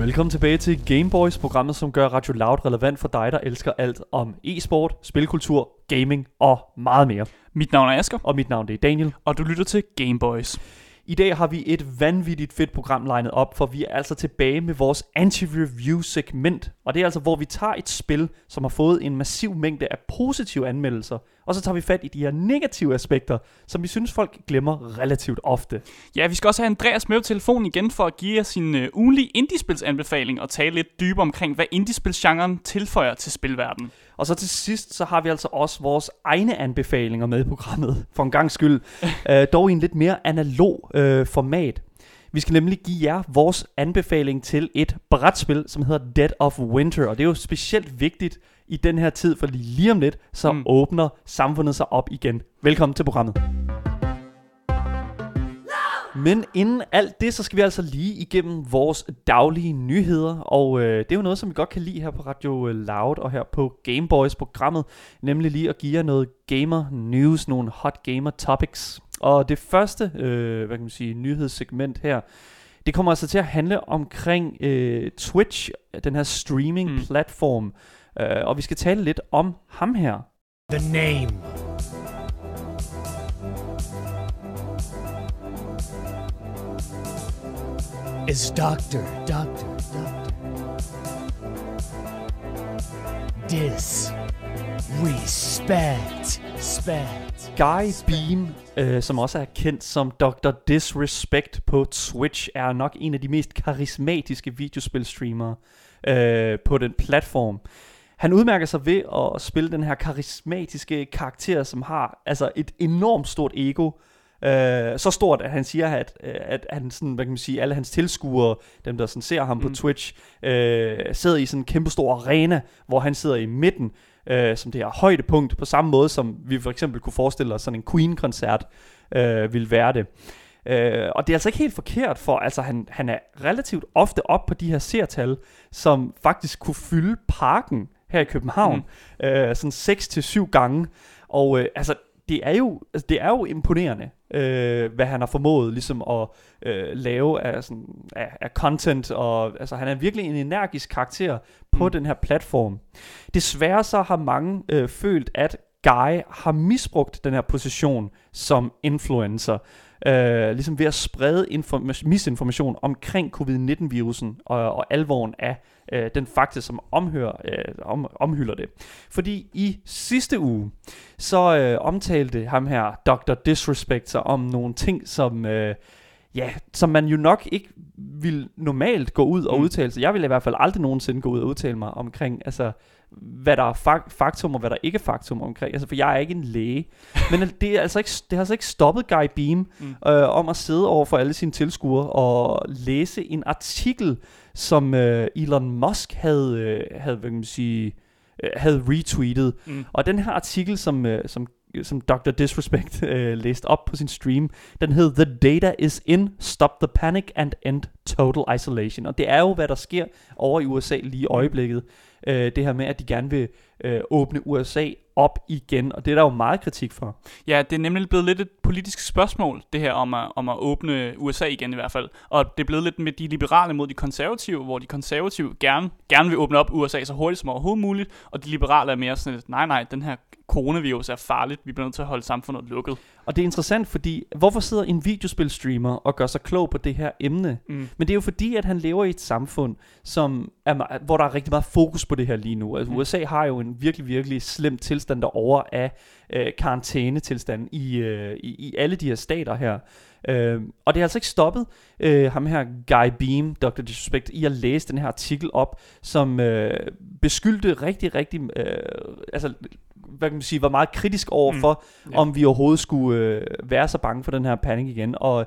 Velkommen tilbage til Gameboys, programmet som gør Radio Loud relevant for dig, der elsker alt om e-sport, spilkultur, gaming og meget mere. Mit navn er Asger, Og mit navn det er Daniel. og du lytter til Gameboys. I dag har vi et vanvittigt fedt program legnet op, for vi er altså tilbage med vores anti-review segment. Og det er altså, hvor vi tager et spil, som har fået en massiv mængde af positive anmeldelser, og så tager vi fat i de her negative aspekter, som vi synes folk glemmer relativt ofte. Ja, vi skal også have Andreas med på telefonen igen for at give os sin uh, ugenlige indiespilsanbefaling og tale lidt dybere omkring, hvad indiespilsgenren tilføjer til spilverdenen. Og så til sidst, så har vi altså også vores egne anbefalinger med i programmet, for en gang skyld, øh, dog i en lidt mere analog øh, format. Vi skal nemlig give jer vores anbefaling til et brætspil, som hedder Dead of Winter, og det er jo specielt vigtigt i den her tid, for lige, om lidt, så. Mm. åbner samfundet sig op igen. Velkommen til programmet. Men inden alt det, så skal vi altså lige igennem vores daglige nyheder, og øh, det er jo noget, som vi godt kan lide her på Radio øh, Loud og her på Gameboys programmet, nemlig lige at give jer noget gamer news, nogle hot gamer topics. Og det første, øh, hvad kan man sige, nyhedssegment her, det kommer altså til at handle omkring øh, Twitch, den her streaming platform, øh, og vi skal tale lidt om ham her. The name. Is Doctor, Doctor, Doctor. Dis. Respect. Spat. Guy Beam, øh, som også er kendt som Dr. Disrespect på Twitch, er nok en af de mest karismatiske videospilstreamere øh, på den platform. Han udmærker sig ved at spille den her karismatiske karakter, som har altså et enormt stort ego. Øh, så stort, at han siger, at, øh, at han sådan, hvad kan man sige, alle hans tilskuere, dem der sådan ser ham mm. på Twitch, øh, sidder i sådan en kæmpe stor arena, hvor han sidder i midten, øh, som det her højdepunkt, på samme måde som vi for eksempel kunne forestille os sådan en Queen-koncert øh, ville være det. Øh, og det er altså ikke helt forkert, for altså han, han er relativt ofte op på de her seertal, som faktisk kunne fylde parken her i København, mm. øh, sådan 6-7 gange. Og øh, altså, det er jo, altså, det er jo imponerende, øh, hvad han har formået ligesom at øh, lave af, sådan, af, af content, og altså, han er virkelig en energisk karakter på mm. den her platform. Desværre så har mange øh, følt, at Guy har misbrugt den her position som influencer, øh, ligesom ved at sprede inform- misinformation omkring covid-19-virusen og, og alvoren af øh, den fakta, som omhører, øh, om, omhylder det. Fordi i sidste uge, så øh, omtalte ham her, Dr. Disrespect, sig om nogle ting, som... Øh, Ja, som man jo nok ikke vil normalt gå ud og Mm. udtale sig. Jeg vil i hvert fald aldrig nogensinde gå ud og udtale mig omkring, altså, hvad der er fak- faktum og hvad der ikke er faktum omkring. Altså, for jeg er ikke en læge. Men det, er altså ikke, det har altså ikke stoppet Guy Beam Mm. øh, om at sidde over for alle sine tilskuere og læse en artikel, som øh, Elon Musk havde, øh, havde, hvad kan man sige, øh, havde retweetet. Mm. Og den her artikel, som, øh, som, som Dr. Disrespect øh, læste op på sin stream, den hed The Data is in, Stop the Panic and End Total Isolation. Og det er jo, hvad der sker over i USA lige i øjeblikket. Øh, det her med, at de gerne vil øh, åbne USA op igen, og det er der jo meget kritik for. Ja, det er nemlig blevet lidt et politisk spørgsmål, det her om at, om at åbne USA igen i hvert fald. Og det er blevet lidt med de liberale mod de konservative, hvor de konservative gerne, gerne vil åbne op USA så hurtigt som overhovedet muligt, og de liberale er mere sådan lidt, nej nej, den her coronavirus er farligt, vi bliver nødt til at holde samfundet lukket. Og det er interessant, fordi hvorfor sidder en videospilstreamer og gør sig klog på det her emne? Mm. Men det er jo fordi, at han lever i et samfund, som er, hvor der er rigtig meget fokus på det her lige nu. Altså Mm. USA har jo en virkelig, virkelig slem tilstand derovre af øh, karantænetilstanden i, øh, i, i alle de her stater her. Øh, og det har altså ikke stoppet øh, ham her, Guy Beam, Dr. Disrespect, i at læse den her artikel op, som øh, beskyldte rigtig, rigtig, øh, altså, hvad kan man sige, var meget kritisk over Mm. for, Ja. om vi overhovedet skulle øh, være så bange for den her panik igen. Og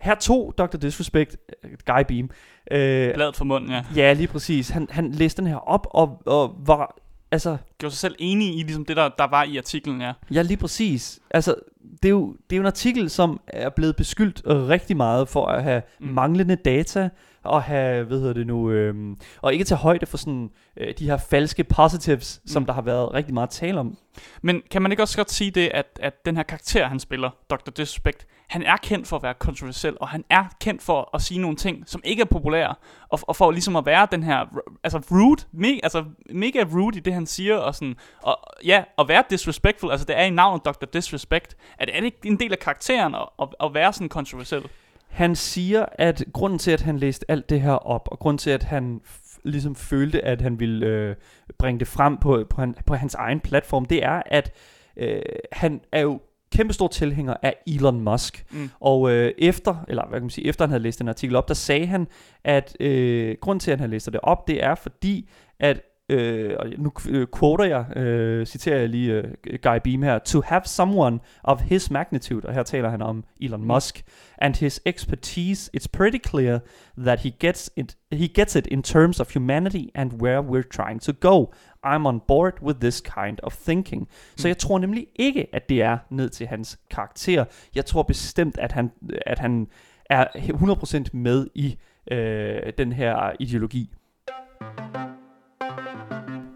her tog Dr. Disrespect, øh, Guy Beam, øh, Bladet for munden, ja. ja lige præcis, han, han læste den her op, og, og var, altså, Gjorde sig selv enig i ligesom det, der, der var i artiklen, ja. ja lige præcis, altså, det er, jo, det er jo en artikel, som er blevet beskyldt rigtig meget for at have Mm. manglende data, at have, hvad hedder det nu, øhm, og ikke tage højde for sådan øh, de her falske positives, mm. som der har været rigtig meget tale om. Men kan man ikke også godt sige det, at, at den her karakter, han spiller, Dr. Disrespect, han er kendt for at være kontroversiel, og han er kendt for at sige nogle ting, som ikke er populære, og, og for ligesom at være den her, altså rude, me, altså mega rude i det, han siger, og sådan, og ja, at være disrespectful, altså det er i navnet Dr. Disrespect, at er det ikke en del af karakteren at, at, at være sådan kontroversiel? Han siger, at grunden til, at han læste alt det her op, og grunden til, at han ligesom følte, at han ville øh, bringe det frem på, på, han, på hans egen platform, det er, at øh, han er jo kæmpestor tilhænger af Elon Musk. Mm. Og øh, efter, eller hvad kan man sige, efter han havde læst den artikel op, der sagde han, at øh, grunden til, at han læste det op, det er fordi, at øh, og nu øh, quoter jeg, øh, citerer jeg lige øh, Guy Beam her, to have someone of his magnitude, og her taler han om Elon Musk, and his expertise, it's pretty clear that he gets it, he gets it in terms of humanity and where we're trying to go. I'm on board with this kind of thinking. Så jeg tror nemlig ikke, at det er ned til hans karakter. Jeg tror bestemt, at han, at han er 100% med i øh, den her ideologi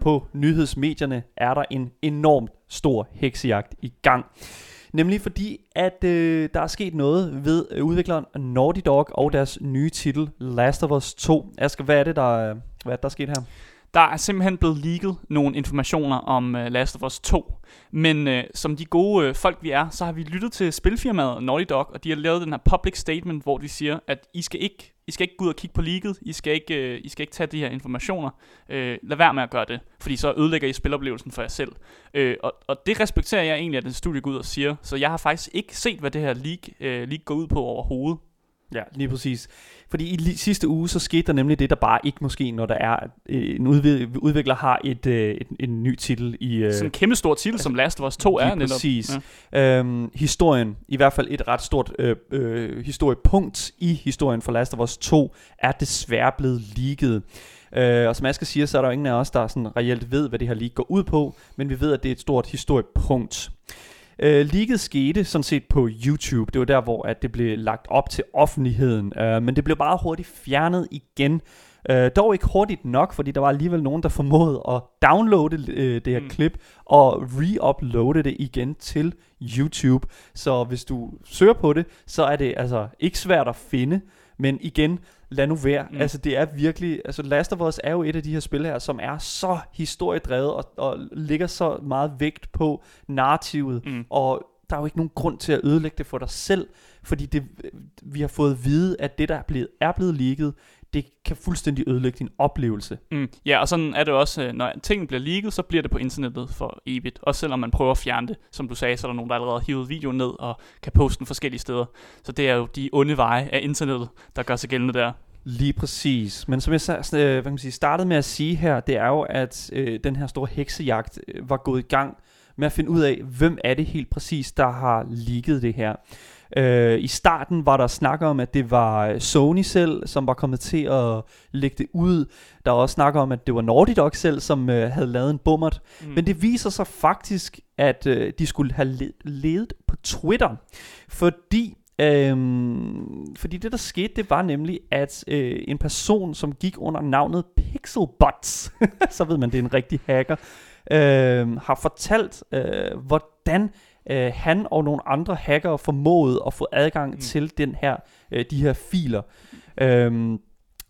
på nyhedsmedierne er der en enormt stor heksejagt i gang. Nemlig fordi, at øh, der er sket noget ved øh, udvikleren Naughty Dog og deres nye titel Last of Us 2. Asger, hvad er det, der, øh, hvad er, det, der er sket her? Der er simpelthen blevet leaget nogle informationer om uh, Last of Us 2. Men uh, som de gode uh, folk vi er, så har vi lyttet til spilfirmaet Naughty Dog, og de har lavet den her public statement, hvor de siger, at I skal ikke, I skal ikke gå ud og kigge på leaget, I skal ikke, uh, I skal ikke tage de her informationer. Uh, lad være med at gøre det, fordi så ødelægger I spiloplevelsen for jer selv. Uh, og, og det respekterer jeg egentlig, at den studie går ud og siger. Så jeg har faktisk ikke set, hvad det her leak, uh, leak går ud på overhovedet. Ja, lige præcis. Fordi i sidste uge, så skete der nemlig det, der bare ikke måske, når der er øh, en udvi- udvikler har et, øh, et, en ny titel i... Øh, Sådan en kæmpe stor titel, som Last of Us 2 er Lige netop. præcis. Ja. Øhm, historien, i hvert fald et ret stort øh, øh, historiepunkt i historien for Last of Us 2, er desværre blevet leaget. Øh, og som Asger siger, så er der jo ingen af os, der sådan reelt ved, hvad det her leak går ud på, men vi ved, at det er et stort historiepunkt. Øh, leaget skete sådan set på YouTube. Det var der, hvor at det blev lagt op til offentligheden. Øh, men det blev bare hurtigt fjernet igen. Øh, dog ikke hurtigt nok, fordi der var alligevel nogen, der formåede at downloade øh, det her Mm. klip og re-uploade det igen til YouTube. Så hvis du søger på det, så er det altså ikke svært at finde. Men igen, lad nu være. Mm. Altså det er virkelig, altså Last of Us er jo et af de her spil her, som er så historiedrevet og, og ligger så meget vægt på narrativet. Mm. Og der er jo ikke nogen grund til at ødelægge det for dig selv, fordi det, vi har fået at vide, at det der er blevet, er blevet leaget, det kan fuldstændig ødelægge din oplevelse. Mm, ja, og sådan er det også, øh, når tingene bliver leaget, så bliver det på internettet for evigt. Også selvom man prøver at fjerne det. Som du sagde, så er der nogen, der allerede har hivet videoen ned og kan poste den forskellige steder. Så det er jo de onde veje af internettet, der gør sig gældende der. Lige præcis. Men som jeg øh, hvad kan man sige, startede med at sige her, det er jo, at øh, den her store heksejagt øh, var gået i gang med at finde ud af, hvem er det helt præcis, der har leaget det her. Øh, I starten var der snak om, at det var Sony selv, som var kommet til at lægge det ud. Der var også snak om, at det var Naughty Dog selv, som øh, havde lavet en bummert. Mm. Men det viser sig faktisk, at øh, de skulle have le- ledet på Twitter, fordi Øhm, fordi det der skete, det var nemlig, at øh, en person, som gik under navnet Pixelbots, så ved man, det er en rigtig hacker, øh, har fortalt, øh, hvordan øh, han og nogle andre hackere formåede at få adgang Mm. til den her, øh, de her filer. Øhm,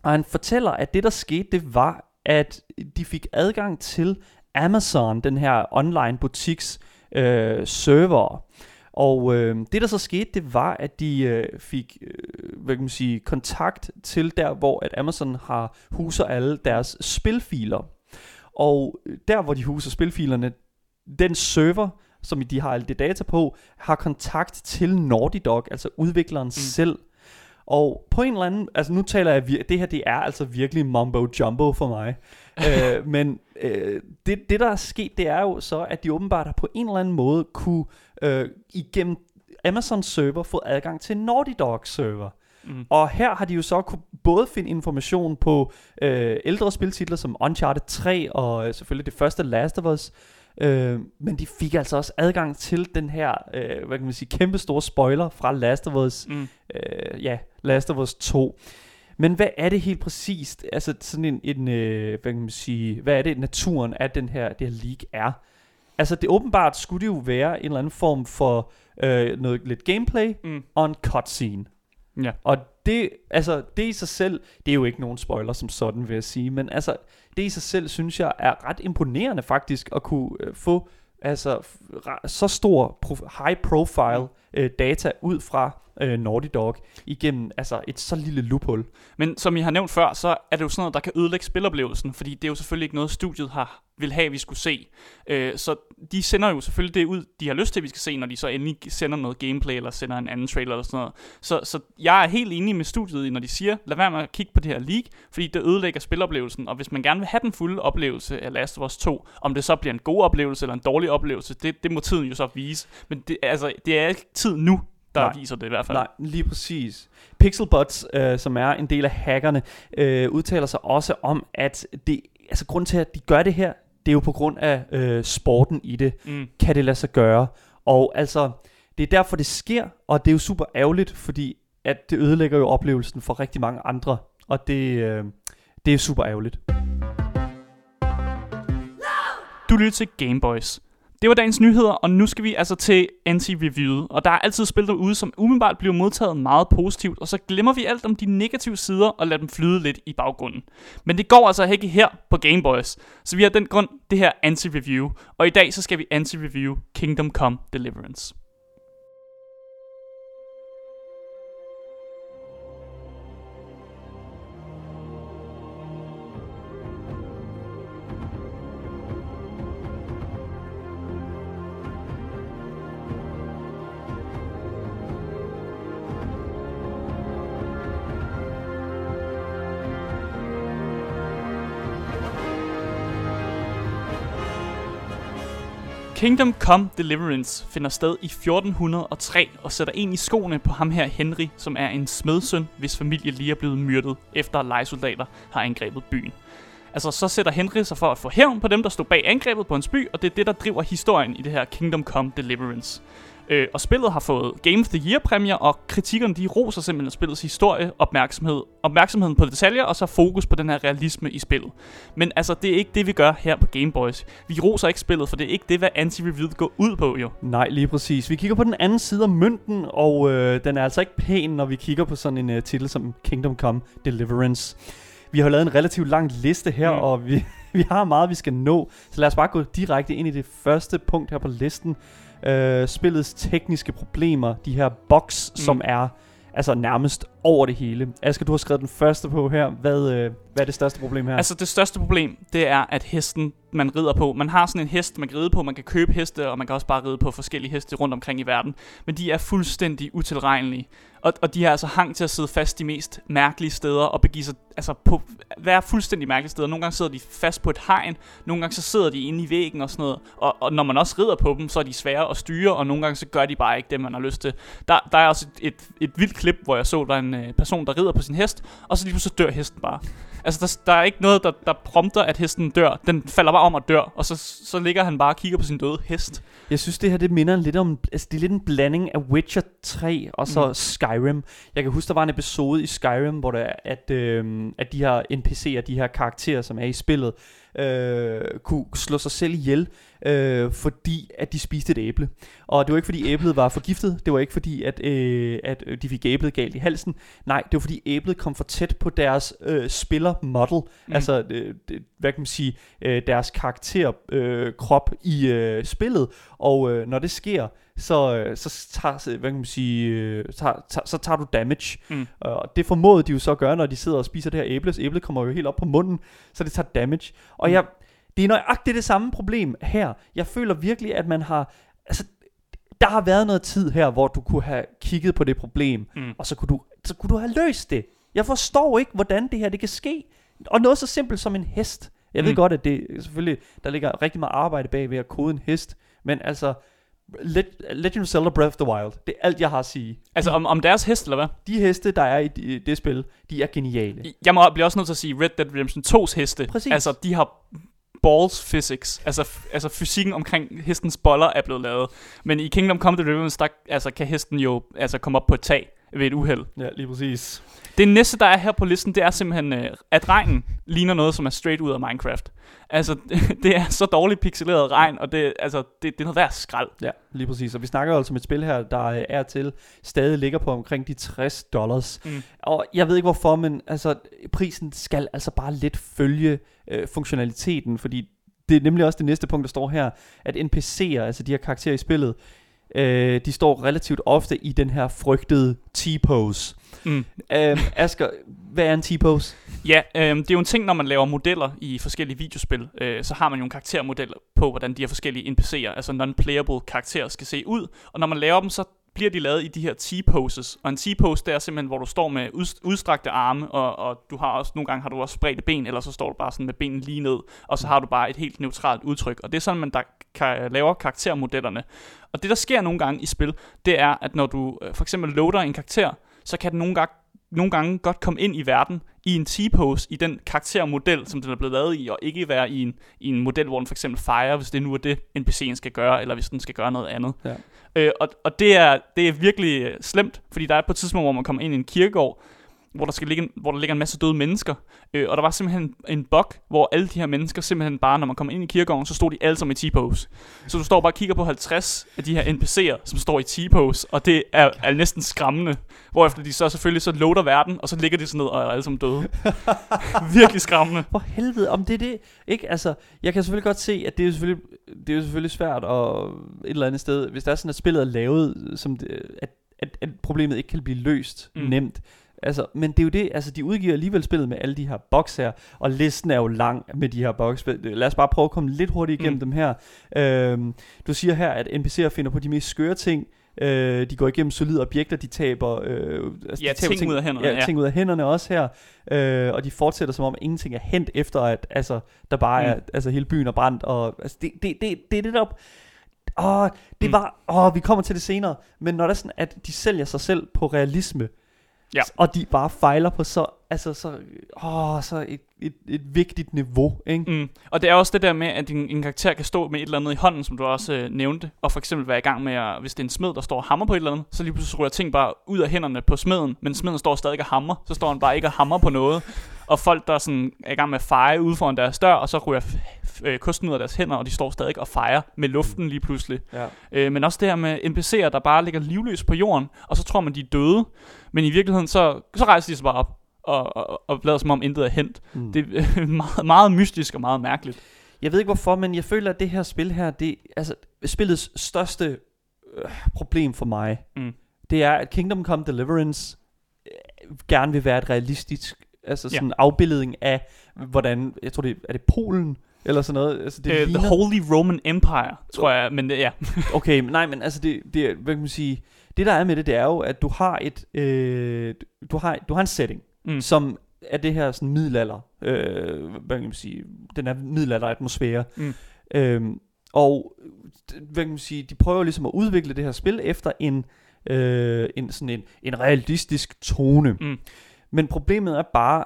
og han fortæller, at det der skete, det var, at de fik adgang til Amazon, den her online butiks øh, server. Og øh, det der så skete, det var, at de øh, fik øh, hvad kan man sige, kontakt til der, hvor at Amazon har huser alle deres spilfiler. Og øh, der, hvor de huser spilfilerne, den server, som de har alt det data på, har kontakt til Naughty Dog, altså udvikleren mm. selv. Og på en eller anden, altså nu taler jeg, det her det er altså virkelig mumbo jumbo for mig. øh, men øh, det, det der er sket, det er jo så, at de åbenbart har på en eller anden måde kunne øh, igennem Amazon server få adgang til Naughty Dog server. Mm. Og her har de jo så kunne både finde information på øh, ældre spiltitler som Uncharted 3 og øh, selvfølgelig det første Last of Us. Øh, men de fik altså også adgang til den her, øh, hvad kan man sige, kæmpe store spoiler fra Last of Us, Mm. øh, ja, Last of Us 2. Men hvad er det helt præcist? Altså sådan en, en øh, hvad kan man sige, hvad er det naturen af den her, det her league er? Altså det åbenbart skulle det jo være en eller anden form for øh, noget lidt gameplay Mm. og en cutscene. Ja. Og det, altså, det i sig selv, det er jo ikke nogen spoiler som sådan, vil jeg sige, men altså, det i sig selv, synes jeg, er ret imponerende faktisk, at kunne øh, få altså, f- ra- så stor prof- high profile øh, data ud fra øh, Naughty Dog igennem altså, et så lille loophole. Men som I har nævnt før, så er det jo sådan noget, der kan ødelægge spiloplevelsen, fordi det er jo selvfølgelig ikke noget, studiet har vil have, vi skulle se. Øh, så de sender jo selvfølgelig det ud, de har lyst til, vi skal se, når de så endelig sender noget gameplay, eller sender en anden trailer eller sådan noget. Så, så jeg er helt enig med studiet, i, når de siger, lad være med at kigge på det her leak, fordi det ødelægger spiloplevelsen, og hvis man gerne vil have den fulde oplevelse af Last of Us 2, om det så bliver en god oplevelse eller en dårlig oplevelse, det, det må tiden jo så vise. Men det, altså, det er ikke tid nu, der Nej. viser det i hvert fald. Nej, lige præcis. Pixelbots, øh, som er en del af hackerne, øh, udtaler sig også om, at det, altså grund til, at de gør det her, det er jo på grund af øh, sporten i det. Mm. Kan det lade sig gøre? Og altså, det er derfor, det sker, og det er jo super ærgerligt, fordi at det ødelægger jo oplevelsen for rigtig mange andre. Og det, øh, det er super ærgerligt. Du lytter til Gameboys. Det var dagens nyheder, og nu skal vi altså til anti-reviewet. Og der er altid spil derude, som umiddelbart bliver modtaget meget positivt, og så glemmer vi alt om de negative sider og lader dem flyde lidt i baggrunden. Men det går altså ikke her på Gameboys, så vi har den grund det her anti-review. Og i dag så skal vi anti-review Kingdom Come Deliverance. Kingdom Come Deliverance finder sted i 1403 og sætter en i skoene på ham her Henry, som er en smedsøn, hvis familie lige er blevet myrdet, efter at lejesoldater har angrebet byen. Altså, så sætter Henry sig for at få hævn på dem, der stod bag angrebet på hans by, og det er det, der driver historien i det her Kingdom Come Deliverance. Øh, og spillet har fået Game of the Year præmier, og kritikkerne de roser simpelthen spillets historie, opmærksomhed, opmærksomheden på detaljer, og så fokus på den her realisme i spillet. Men altså, det er ikke det, vi gør her på Game Boys. Vi roser ikke spillet, for det er ikke det, hvad anti-reviewet går ud på, jo. Nej, lige præcis. Vi kigger på den anden side af mønten, og øh, den er altså ikke pæn, når vi kigger på sådan en øh, titel som Kingdom Come Deliverance. Vi har lavet en relativt lang liste her, mm. og vi, vi har meget, vi skal nå. Så lad os bare gå direkte ind i det første punkt her på listen. Øh, spillets tekniske problemer, de her bugs, mm. som er altså nærmest over det hele. Asger, du har skrevet den første på her. Hvad, øh, hvad er det største problem her? Altså det største problem, det er, at hesten, man rider på, man har sådan en hest, man kan ride på, man kan købe heste, og man kan også bare ride på forskellige heste rundt omkring i verden. Men de er fuldstændig utilregnelige. Og, og de har altså hang til at sidde fast de mest mærkelige steder, og begive sig altså på hver fuldstændig mærkelige steder. Nogle gange sidder de fast på et hegn, nogle gange så sidder de inde i væggen og sådan noget. Og, og når man også rider på dem, så er de svære at styre, og nogle gange så gør de bare ikke det, man har lyst til. Der, der er også et, et, et vildt klip, hvor jeg så, der er en øh, person, der rider på sin hest, og så lige pludselig dør hesten bare. Altså, der, der er ikke noget, der, der prompter, at hesten dør. Den falder bare om og dør, og så, så ligger han bare og kigger på sin døde hest. Jeg synes, det her det minder lidt om... Altså, det er lidt en blanding af Witcher 3 og så Mm. Skyrim. Jeg kan huske, der var en episode i Skyrim, hvor der er, at, øh, at de her NPC'er, de her karakterer, som er i spillet, øh, kunne slå sig selv ihjel, øh, fordi at de spiste et æble. Og det var ikke, fordi æblet var forgiftet. Det var ikke, fordi at, øh, at de fik æblet galt i halsen. Nej, det var, fordi æblet kom for tæt på deres øh, spiller-model. Mm. Mm. Altså, øh, det, hvad kan man sige, øh, deres karakter øh, krop i øh, spillet. Og øh, når det sker, så, øh, så, tager, hvad kan man sige, øh, tager, tager, så tager du damage. Mm. Og det formåede de jo så at gøre, når de sidder og spiser det her æble. Så æblet kommer jo helt op på munden, så det tager damage. Og Mm. jeg, det er nøjagtigt det samme problem her. Jeg føler virkelig, at man har... Altså, der har været noget tid her, hvor du kunne have kigget på det problem, Mm. og så kunne, du, så kunne du have løst det. Jeg forstår ikke, hvordan det her det kan ske. Og noget så simpelt som en hest. Jeg ved Mm. godt, at det selvfølgelig, der ligger rigtig meget arbejde bag ved at kode en hest, men altså, Legend of Zelda Breath of the Wild, det er alt, jeg har at sige. Altså om, om deres hest, eller hvad? De heste, der er i det, det spil, de er geniale. Jeg må blive også nødt til at sige Red Dead Redemption 2's heste. Præcis. Altså, de har balls physics. Altså, altså fysikken omkring hestens boller er blevet lavet. Men i Kingdom Come Deliverance, der altså, kan hesten jo altså, komme op på et tag. Ved et uheld. Ja, lige præcis. Det næste, der er her på listen, det er simpelthen, øh, at regnen ligner noget, som er straight ud af Minecraft. Altså, det er så dårligt pixeleret regn, og det, altså, det, det er noget værd skrald. Ja, lige præcis. Og vi snakker altså om et spil her, der øh, er til stadig ligger på omkring de 60 dollars. Mm. Og jeg ved ikke hvorfor, men altså, prisen skal altså bare lidt følge øh, funktionaliteten, fordi det er nemlig også det næste punkt, der står her, at NPC'er, altså de her karakterer i spillet, øh, de står relativt ofte i den her frygtede T-pose. Mm. Øh, Asger, hvad er en T-pose? Ja, øh, det er jo en ting, når man laver modeller i forskellige videospil, øh, så har man jo en karaktermodeller på, hvordan de her forskellige NPC'er, altså non-playable karakterer, skal se ud. Og når man laver dem, så bliver de lavet i de her T-poses. Og en T-pose, det er simpelthen, hvor du står med ud, udstrakte arme, og, og du har også, nogle gange har du også spredte ben, eller så står du bare sådan med benene lige ned, og så har du bare et helt neutralt udtryk. Og det er sådan, man der kan, laver karaktermodellerne. Og det, der sker nogle gange i spil, det er, at når du øh, for eksempel loader en karakter, så kan den nogle gange, nogle gange godt komme ind i verden i en T-pose, i den karaktermodel, som den er blevet lavet i, og ikke være i en, i en model, hvor den for eksempel fejrer, hvis det nu er det, NPC'en skal gøre, eller hvis den skal gøre noget andet. Ja. Øh, og og det, er, det er virkelig øh, slemt, fordi der er på et tidspunkt, hvor man kommer ind i en kirkegård, hvor der, skal ligge, en- hvor der ligger en masse døde mennesker. Øh, og der var simpelthen en bug, hvor alle de her mennesker simpelthen bare, når man kommer ind i kirkegården, så stod de alle sammen i T-pose. Så du står bare og kigger på 50 af de her NPC'er, som står i T-pose, og det er, er næsten skræmmende. Hvorefter de så selvfølgelig så loader verden, og så ligger de sådan ned og er alle sammen døde. Virkelig skræmmende. For helvede, om det er det, ikke? Altså, jeg kan selvfølgelig godt se, at det er selvfølgelig, det er jo selvfølgelig svært at et eller andet sted, hvis der er sådan, at spillet er lavet, som det, at, at, at problemet ikke kan blive løst mm. nemt. Altså, men det er jo det, altså de udgiver alligevel spillet med alle de her boks her, og listen er jo lang med de her boks. Lad os bare prøve at komme lidt hurtigt igennem Mm. dem her. Øhm, du siger her, at NPC'er finder på de mest skøre ting, Øh, de går igennem solide objekter, de taber, øh, altså Ja, de taber ting ud af hænderne, Ja, ja. ting ud af hænderne også her. Øh, og de fortsætter som om ingenting er hent efter, at altså, der bare er, Mm. altså hele byen er brændt. Og, altså, det, det, det, det er det der... Åh, det Mm. var... Åh, vi kommer til det senere. Men når det er sådan, at de sælger sig selv på realisme, Ja. og de bare fejler på så, altså så, åh, så et, et, et vigtigt niveau, ikke? Mm. Og det er også det der med, at en, en karakter kan stå med et eller andet i hånden, som du også øh, nævnte, og for eksempel være i gang med, at, hvis det er en smed, der står og hammer på et eller andet, så lige pludselig ryger ting bare ud af hænderne på smeden, men smeden står stadig og hammer, så står han bare ikke og hammer på noget. Og folk, der sådan er i gang med at feje ude foran deres dør, og så ryger øh, kosten ud af deres hænder, og de står stadig og fejrer med luften lige pludselig. Ja. Øh, men også det her med NPC'er, der bare ligger livløs på jorden, og så tror man, de er døde. Men i virkeligheden, så, så rejser de sig bare op og, og, og lader som om intet er hent. Mm. Det er meget, meget mystisk og meget mærkeligt. Jeg ved ikke hvorfor, men jeg føler, at det her spil her, det altså spillets største øh, problem for mig, Mm. det er, at Kingdom Come Deliverance øh, gerne vil være et realistisk, altså Ja. sådan en afbildning af, hvordan, jeg tror det er det Polen, eller sådan noget. Altså det uh, ligner, The Holy Roman Empire, tror jeg, men det, ja. Okay, men nej, men altså det, det hvad kan man sige, det der er med det, det er jo, at du har et, øh, du har, du har en setting, Mm. som er det her sådan middelalder, øh, hvad kan man sige, den er middelalder atmosfære. Mm. Øhm, og hvad kan man sige, de prøver ligesom at udvikle det her spil efter en, øh, en sådan en, en realistisk tone. Mm. Men problemet er bare,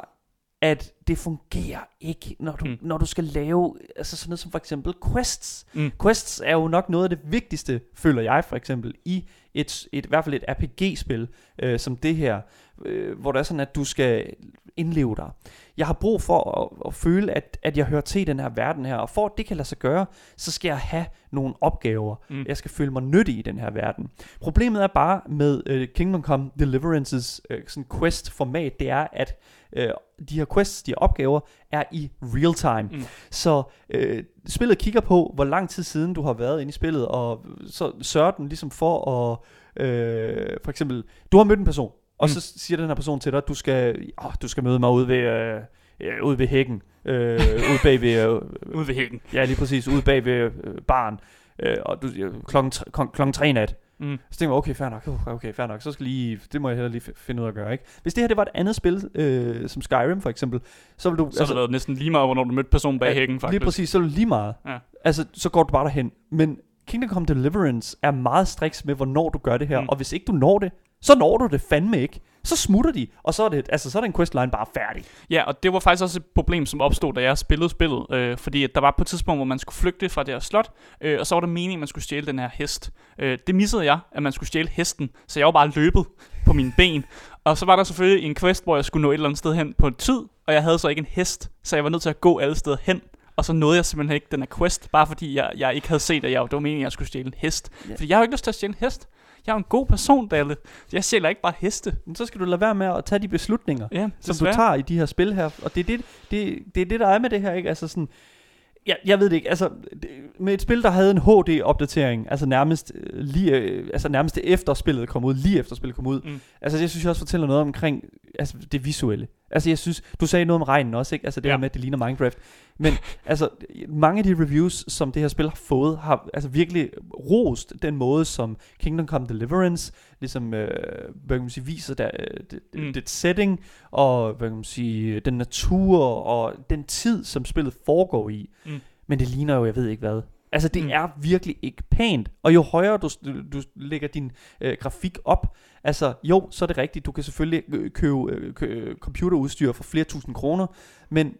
at det fungerer ikke, når du, Mm. når du skal lave altså sådan noget som for eksempel quests. Mm. Quests er jo nok noget af det vigtigste, føler jeg for eksempel, i et, et i hvert fald et RPG-spil øh, som det her, øh, hvor det er sådan, at du skal indleve dig. Jeg har brug for at, at føle, at, at jeg hører til i den her verden her, og for at det kan lade sig gøre, så skal jeg have nogle opgaver. Mm. Jeg skal føle mig nyttig i den her verden. Problemet er bare med øh, Kingdom Come Deliverances øh, sådan quest-format, det er, at øh, de her quests, de her opgaver, er i real time. Mm. Så øh, spillet kigger på, hvor lang tid siden du har været inde i spillet, og så sørger den ligesom for at, øh, for eksempel, du har mødt en person, og Mm. så siger den her person til dig, at du skal, åh, du skal møde mig ude ved, øh, øh, ude ved hækken, øh, ude bag ved, øh, Ude ved hækken. ja lige præcis, ude bag ved øh, baren, øh, og du, øh, klokken, klokken tre nat. Mm. Så tænker jeg, okay, fair nok, uh, okay, fair nok, så skal lige, det må jeg heller lige fi- finde ud af at gøre, ikke? Hvis det her, det var et andet spil, øh, som Skyrim for eksempel, så vil du, Så altså, det næsten lige meget, hvornår du mødte personen bag hækken, faktisk. Lige præcis, så er det lige meget. Ja. Altså, så går du bare derhen. Men Kingdom Come Deliverance er meget striks med, hvornår du gør det her. Mm. Og hvis ikke du når det, så når du det fandme ikke. Så smutter de, og så er, det, altså, så er den questline bare færdig. Ja, og det var faktisk også et problem, som opstod, da jeg spillede spillet. Øh, fordi at der var på et tidspunkt, hvor man skulle flygte fra det her slot, øh, og så var der meningen, at man skulle stjæle den her hest. Øh, det missede jeg, at man skulle stjæle hesten, så jeg var bare løbet på mine ben. Og så var der selvfølgelig en quest, hvor jeg skulle nå et eller andet sted hen på en tid, og jeg havde så ikke en hest, så jeg var nødt til at gå alle steder hen. Og så nåede jeg simpelthen ikke den her quest, bare fordi jeg, jeg ikke havde set, at jeg, det var meningen, at jeg skulle stjæle en hest. Ja. Fordi jeg har jo ikke lyst til at stjæle en hest. Jeg er en god person, Dalle. Jeg stjæler ikke bare heste. Men så skal du lade være med at tage de beslutninger. Ja, som desværre. du tager i de her spil her. Og det er det, det, det, er det der er med det her, ikke? Altså sådan, jeg, jeg ved det ikke, altså det, med et spil, der havde en HD-opdatering, altså nærmest øh, lige, øh, altså nærmest efter spillet kom ud, lige efter spillet kom ud. Mm. Altså det synes jeg også fortæller noget omkring altså, det visuelle. Altså jeg synes, du sagde noget om regnen også, ikke? Altså det Ja. her med, at det ligner Minecraft. Men altså, mange af de reviews, som det her spil har fået, har altså virkelig rost den måde, som Kingdom Come Deliverance ligesom, øh, hvad kan man sige, viser der, øh, det, Mm. det setting, og hvad kan man sige, den natur, og den tid, som spillet foregår i. Mm. Men det ligner jo, jeg ved ikke hvad. Altså, det Mm. er virkelig ikke pænt. Og jo højere du, du, lægger din øh, grafik op, altså jo, så er det rigtigt, du kan selvfølgelig købe øh, kø, computerudstyr for flere tusind kroner, men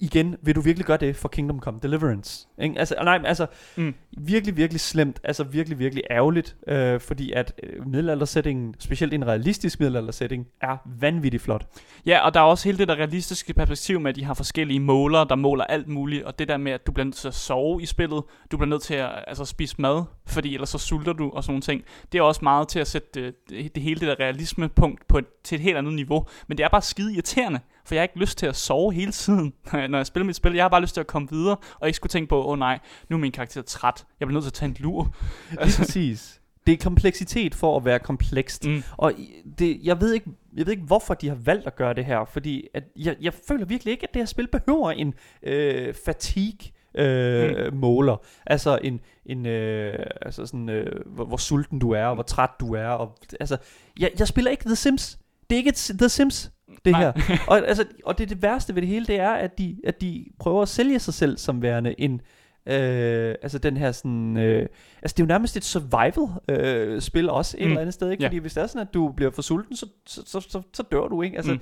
igen, vil du virkelig gøre det for Kingdom Come Deliverance? Ikke? Altså, nej, altså, Mm. virkelig, virkelig slemt, altså virkelig, virkelig ærgerligt, øh, fordi at øh, middelaldersætningen, specielt en realistisk middelaldersætning, er vanvittigt flot. Ja, og der er også hele det der realistiske perspektiv med, at de har forskellige målere, der måler alt muligt, og det der med, at du bliver nødt til at sove i spillet, du bliver nødt til at altså, spise mad, fordi ellers så sulter du og sådan nogle ting. Det er også meget til at sætte det, det, det hele det der realismepunkt på et, til et helt andet niveau, men det er bare skide irriterende, for jeg har ikke lyst til at sove hele tiden, når jeg spiller mit spil. Jeg har bare lyst til at komme videre, og ikke skulle tænke på, åh oh, nej, nu er min karakter træt, jeg bliver nødt til at tage en lur. Lige præcis. Det er kompleksitet for at være komplekst. Mm. Og det, jeg, ved ikke, jeg ved ikke, hvorfor de har valgt at gøre det her, fordi at jeg, jeg føler virkelig ikke, at det her spil behøver en øh, fatigue øh, mm. måler. Altså en, en øh, altså sådan, øh, hvor, hvor sulten du er, og hvor træt du er. Og, altså, jeg, jeg spiller ikke The Sims. Det er ikke et, The Sims, det Nej. her. og, altså, og det, det værste ved det hele, det er, at de, at de prøver at sælge sig selv som værende en... Øh, altså den her sådan øh, Altså det er jo nærmest et survival øh, spil også et Mm. eller andet sted ikke? Ja. Fordi hvis det er sådan at du bliver for sulten Så, så, så, så, så dør du ikke altså, mm.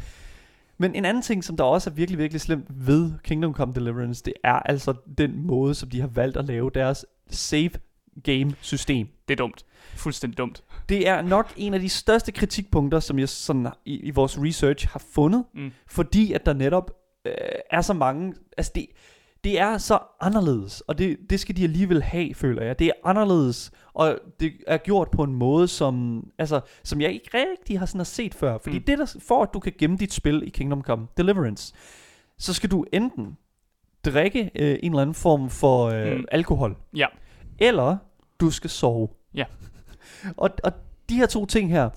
Men en anden ting som der også er virkelig virkelig slemt Ved Kingdom Come Deliverance Det er altså den måde som de har valgt at lave Deres save game system Det er dumt. Fuldstændig dumt. Det er nok en af de største kritikpunkter Som jeg sådan i, i vores research har fundet Mm. fordi at der netop øh, er så mange, altså det, det er så anderledes, og det, det skal de alligevel have, føler jeg. Det er anderledes, og det er gjort på en måde, som, altså, som jeg ikke rigtig har sådan set før. Fordi Mm. det der, for at du kan gemme dit spil i Kingdom Come Deliverance, så skal du enten drikke øh, en eller anden form for øh, mm. alkohol, Ja. eller du skal sove. Ja. Og, og de her to ting her,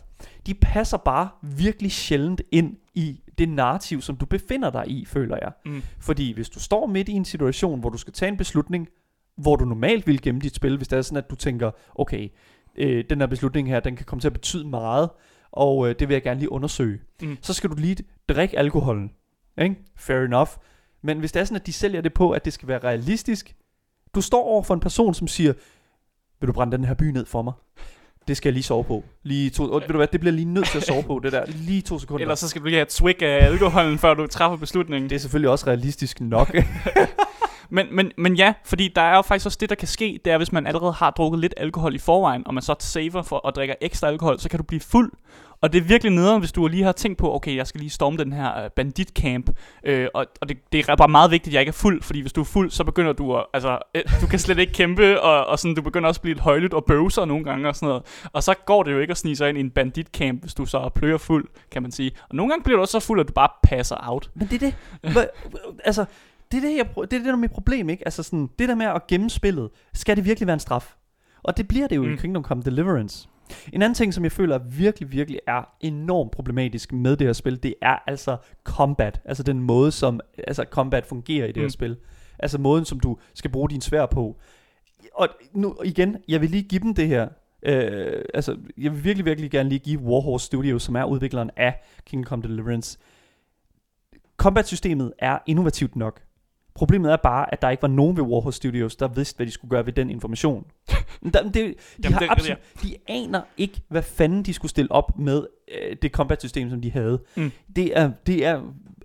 de passer bare virkelig sjældent ind i det narrativ, som du befinder dig i, føler jeg. Mm. Fordi hvis du står midt i en situation, hvor du skal tage en beslutning, hvor du normalt vil gemme dit spil, hvis det er sådan, at du tænker, okay, øh, den her beslutning her, den kan komme til at betyde meget, og øh, det vil jeg gerne lige undersøge. Mm. Så skal du lige drikke alkoholen. Ikke? Fair enough. Men hvis det er sådan, at de sælger det på, at det skal være realistisk, du står over for en person, som siger, vil du brænde den her by ned for mig? Det skal jeg lige sove på. Lige to, og, ved du hvad, det bliver lige nødt til at sove på, det der. Lige to sekunder. Ellers så skal du lige have et swig af alkoholen, før du træffer beslutningen. Det er selvfølgelig også realistisk nok. Men, men, men ja, fordi der er jo faktisk også det, der kan ske, det er, hvis man allerede har drukket lidt alkohol i forvejen, og man så saver for at drikke ekstra alkohol, så kan du blive fuld. Og det er virkelig nederen, hvis du lige har tænkt på, okay, jeg skal lige storme den her øh, banditcamp, øh, og, og det, det er bare meget vigtigt, at jeg ikke er fuld, fordi hvis du er fuld, så begynder du at, altså, øh, du kan slet ikke kæmpe, og, og sådan, du begynder også at blive lidt højlydt og bøvser nogle gange og sådan noget. Og så går det jo ikke at snige sig ind i en banditcamp, hvis du så pløjer fuld, kan man sige. Og nogle gange bliver du også så fuld, at du bare passer out. Men det er det. Hva, altså, det er det, jeg, det er det, der er mit problem, ikke? Altså sådan, det der med at gemme spillet, skal det virkelig være en straf? Og det bliver det jo mm. I Kingdom Come Deliverance. En anden ting, som jeg føler virkelig, virkelig er enormt problematisk med det her spil, det er altså combat. Altså den måde, som altså combat fungerer i det mm. her spil. Altså måden, som du skal bruge din svær på. Og nu igen, jeg vil lige give dem det her. Øh, altså, jeg vil virkelig, virkelig gerne lige give Warhorse Studios, som er udvikleren af Kingdom Come Deliverance. Combat-systemet er innovativt nok. Problemet er bare, at der ikke var nogen ved Warhol Studios, der vidste, hvad de skulle gøre ved den information. Det, de, Jamen, har det- absolut, de aner ikke, hvad fanden de skulle stille op med øh, det combat-system, som de havde. Mm. Det, er, det er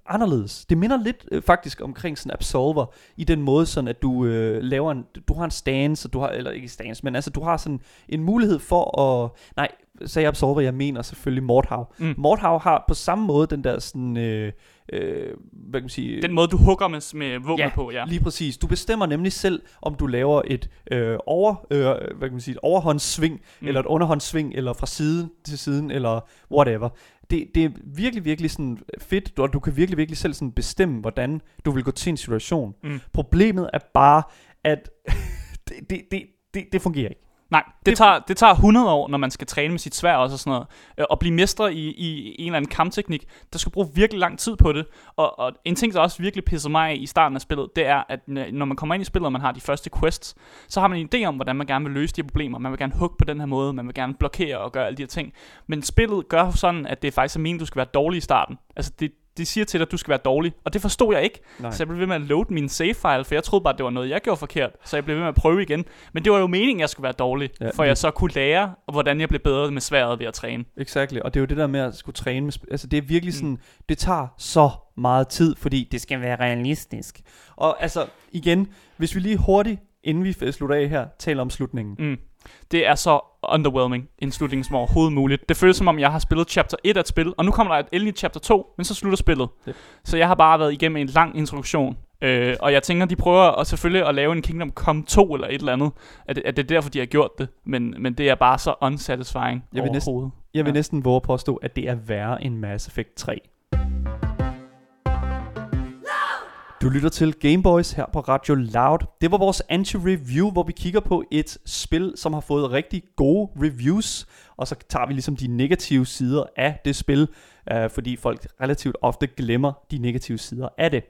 anderledes. Det minder lidt øh, faktisk omkring sådan Absolver, i den måde sådan, at du øh, laver en, du har en stance, du har, eller ikke stance, men altså du har sådan en mulighed for at, nej, sagde jeg Absolver, jeg mener selvfølgelig Mordhav. Mm. Mordhav har på samme måde den der sådan, øh, øh, hvad kan man sige, Den måde, du hugger med, med våbner Ja, på, ja. Lige præcis. Du bestemmer nemlig selv, om du laver et øh, over, øh, hvad kan man sige, et overhåndssving, mm. eller et underhåndssving, eller fra side til siden, eller whatever. Det, det er virkelig, virkelig sådan fedt, og du kan virkelig, virkelig selv sådan bestemme, hvordan du vil gå til en situation. Mm. Problemet er bare, at det, det, det, det, det fungerer ikke. Nej, det, Det- tager, det tager 100 år, når man skal træne med sit svær også og sådan noget. Øh, Og blive mestre i, i en eller anden kampteknik, der skal bruge virkelig lang tid på det. Og, og en ting, der også virkelig pisser mig af i starten af spillet, det er, at når man kommer ind i spillet, og man har de første quests, så har man en idé om, hvordan man gerne vil løse de her problemer. Man vil gerne hugge på den her måde, man vil gerne blokere og gøre alle de her ting. Men spillet gør sådan, at det faktisk er meningen, du skal være dårlig i starten. Altså det, det siger til dig, at du skal være dårlig. Og det forstod jeg ikke. Nej. Så jeg blev ved med at load min save file, for jeg troede bare, at det var noget, jeg gjorde forkert. Så jeg blev ved med at prøve igen. Men det var jo meningen, at jeg skulle være dårlig, Ja, for det- jeg så kunne lære, hvordan jeg blev bedre med sværet ved at træne. Exactly, og det er jo det der med at skulle træne med, altså det er virkelig sådan, mm. det tager så meget tid, fordi det skal være realistisk. Og altså, igen, hvis vi lige hurtigt, inden vi slutter af her, taler om slutningen. Mm. Det er så underwhelming en slutning som overhovedet muligt. Det føles som om, jeg har spillet chapter 1 af et spil, og nu kommer der et endelig chapter 2, men så slutter spillet. Yep. Så jeg har bare været igennem en lang introduktion. Øh, og jeg tænker, de prøver at selvfølgelig at lave en Kingdom Come 2 eller et eller andet. At, at det er derfor, de har gjort det. Men, men det er bare så unsatisfying Jeg vil næsten- overhovedet. Jeg vil Ja. næsten våge at påstå, at det er værre end Mass Effect 3. Du lytter til Gameboys her på Radio Loud. Det var vores anti-review, hvor vi kigger på et spil, som har fået rigtig gode reviews, og så tager vi ligesom de negative sider af det spil, øh, fordi folk relativt ofte glemmer de negative sider af det.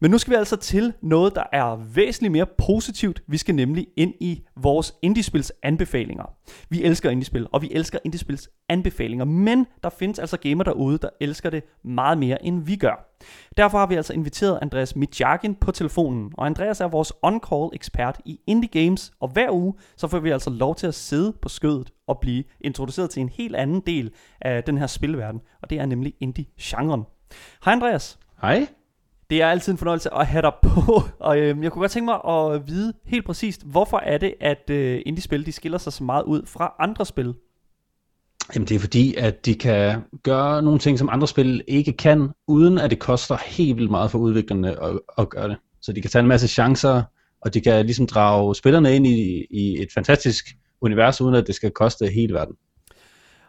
Men nu skal vi altså til noget, der er væsentligt mere positivt. Vi skal nemlig ind i vores indiespils anbefalinger. Vi elsker indiespil, og vi elsker indiespils anbefalinger, men der findes altså gamer derude, der elsker det meget mere, end vi gør. Derfor har vi altså inviteret Andreas Mitjagin på telefonen, og Andreas er vores on-call ekspert i indie games, og hver uge så får vi altså lov til at sidde på skødet og blive introduceret til en helt anden del af den her spilverden, og det er nemlig indie-genren. Hej Andreas. Hej. Det er altid en fornøjelse at have dig på, og øh, jeg kunne godt tænke mig at vide helt præcist, hvorfor er det, at øh, indie-spil de skiller sig så meget ud fra andre spil? Jamen det er fordi, at de kan gøre nogle ting, som andre spil ikke kan, uden at det koster helt vildt meget for udviklerne at, at gøre det. Så de kan tage en masse chancer, og de kan ligesom drage spillerne ind i, i et fantastisk univers, uden at det skal koste hele verden.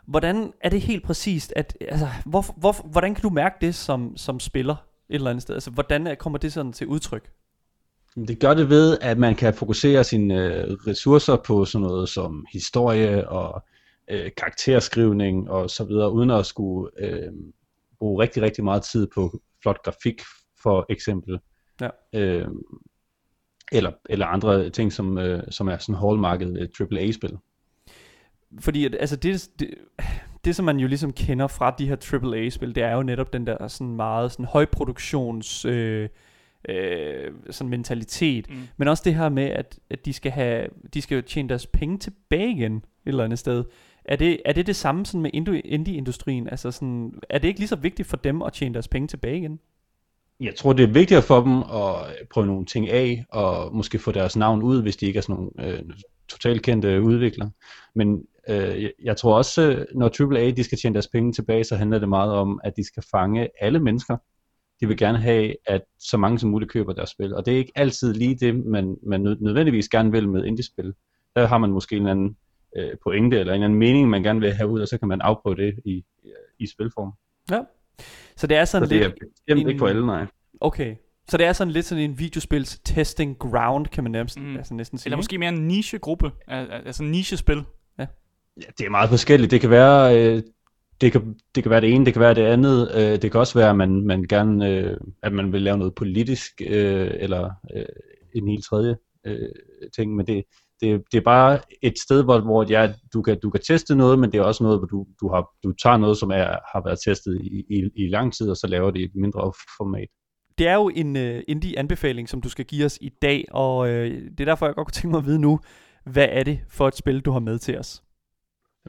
Hvordan er det helt præcist, at, altså, hvor, hvor, hvordan kan du mærke det som, som spiller et eller andet sted? Altså, hvordan er- kommer det sådan til udtryk? Det gør det ved, at man kan fokusere sine øh, ressourcer på sådan noget som historie og øh, karakterskrivning og så videre, uden at skulle øh, bruge rigtig, rigtig meget tid på flot grafik, for eksempel. Ja. Øh, eller, eller andre ting, som, øh, som er sådan hallmarket ved AAA-spil. Fordi altså det, det, det, som man jo ligesom kender fra de her AAA-spil, det er jo netop den der sådan meget sådan højproduktions øh, øh, sådan mentalitet. Mm. Men også det her med, at, at de skal have, de skal jo tjene deres penge tilbage igen et eller andet sted. Er det, er det det samme sådan med indu- indie-industrien? Altså sådan, er det ikke lige så vigtigt for dem at tjene deres penge tilbage igen? Jeg tror, det er vigtigere for dem at prøve nogle ting af, og måske få deres navn ud, hvis de ikke er sådan nogle øh, totalt kendte udviklere. Men øh, jeg- tror også, øh, når AAA de skal tjene deres penge tilbage, så handler det meget om, at de skal fange alle mennesker. De vil gerne have, at så mange som muligt køber deres spil. Og det er ikke altid lige det, man, man nød- nødvendigvis gerne vil med indie-spil. Der har man måske en eller anden øh, pointe, eller en eller anden mening, man gerne vil have ud, og så kan man afprøve det i, i spilform. Ja. Så det er Så sådan det er lidt... bestemt en- ikke for alle, nej. Okay. Så det er sådan lidt sådan en videospils testing ground, kan man nærmest Mm. altså næsten sige. Eller måske mere en nichegruppe, al- al- altså en nichespil. Ja, det er meget forskelligt. Det kan være, øh, det kan, det kan være det ene, det kan være det andet. Øh, det kan også være, at man, man gerne, øh, at man vil lave noget politisk, øh, eller øh, en helt tredje øh, ting. Men det, det, det er bare et sted, hvor, hvor ja, du, kan, du kan teste noget, men det er også noget, hvor du, du, har, du tager noget, som er, har været testet i, i, i lang tid, og så laver det i et mindre format. det er jo en øh, uh, indie-anbefaling, som du skal give os i dag, og uh, det er derfor, jeg godt kunne tænke mig at vide nu, hvad er det for et spil, du har med til os?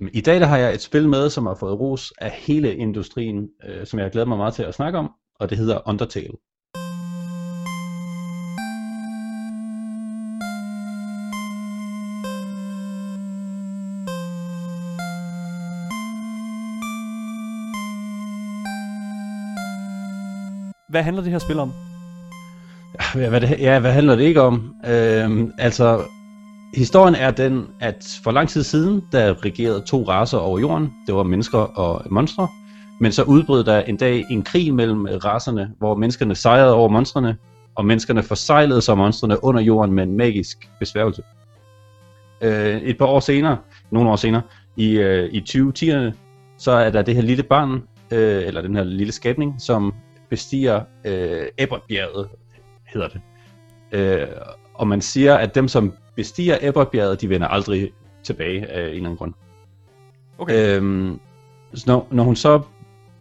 I dag der har jeg et spil med, som har fået ros af hele industrien, øh, som jeg glæder mig meget til at snakke om, og det hedder Undertale. Hvad handler det her spil om? Ja, hvad, det, ja, hvad handler det ikke om? Øhm, altså, historien er den, at for lang tid siden, der regerede to racer over jorden. Det var mennesker og monstre. Men så udbrød der en dag en krig mellem racerne, hvor menneskerne sejrede over monstrene, og menneskerne forsejlede sig monstrene under jorden med en magisk besværgelse. Øh, et par år senere, nogle år senere, i, øh, i 2010'erne, så er der det her lille barn, øh, eller den her lille skabning, som bestiger øh, Ebbertbjerget, hedder det. Øh, og man siger, at dem, som bestiger Ebbertbjerget, de vender aldrig tilbage af en eller anden grund. Okay. Øhm, så når, når hun så,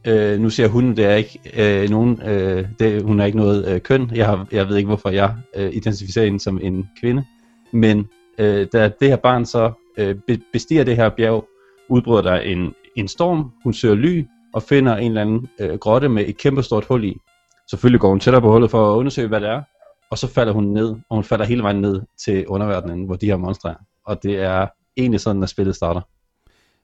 øh, nu siger hun, det er ikke øh, nogen, øh, det, hun er ikke noget øh, køn. Jeg, har, jeg ved ikke, hvorfor jeg øh, identificerer hende som en kvinde. Men øh, da det her barn så øh, be- bestiger det her bjerg, udbryder der en, en storm. Hun søger ly og finder en eller anden øh, grotte med et kæmpestort hul i. Selvfølgelig går hun tættere på hullet for at undersøge, hvad det er. Og så falder hun ned, og hun falder hele vejen ned til underverdenen, hvor de her monstre er. Og det er egentlig sådan, at spillet starter.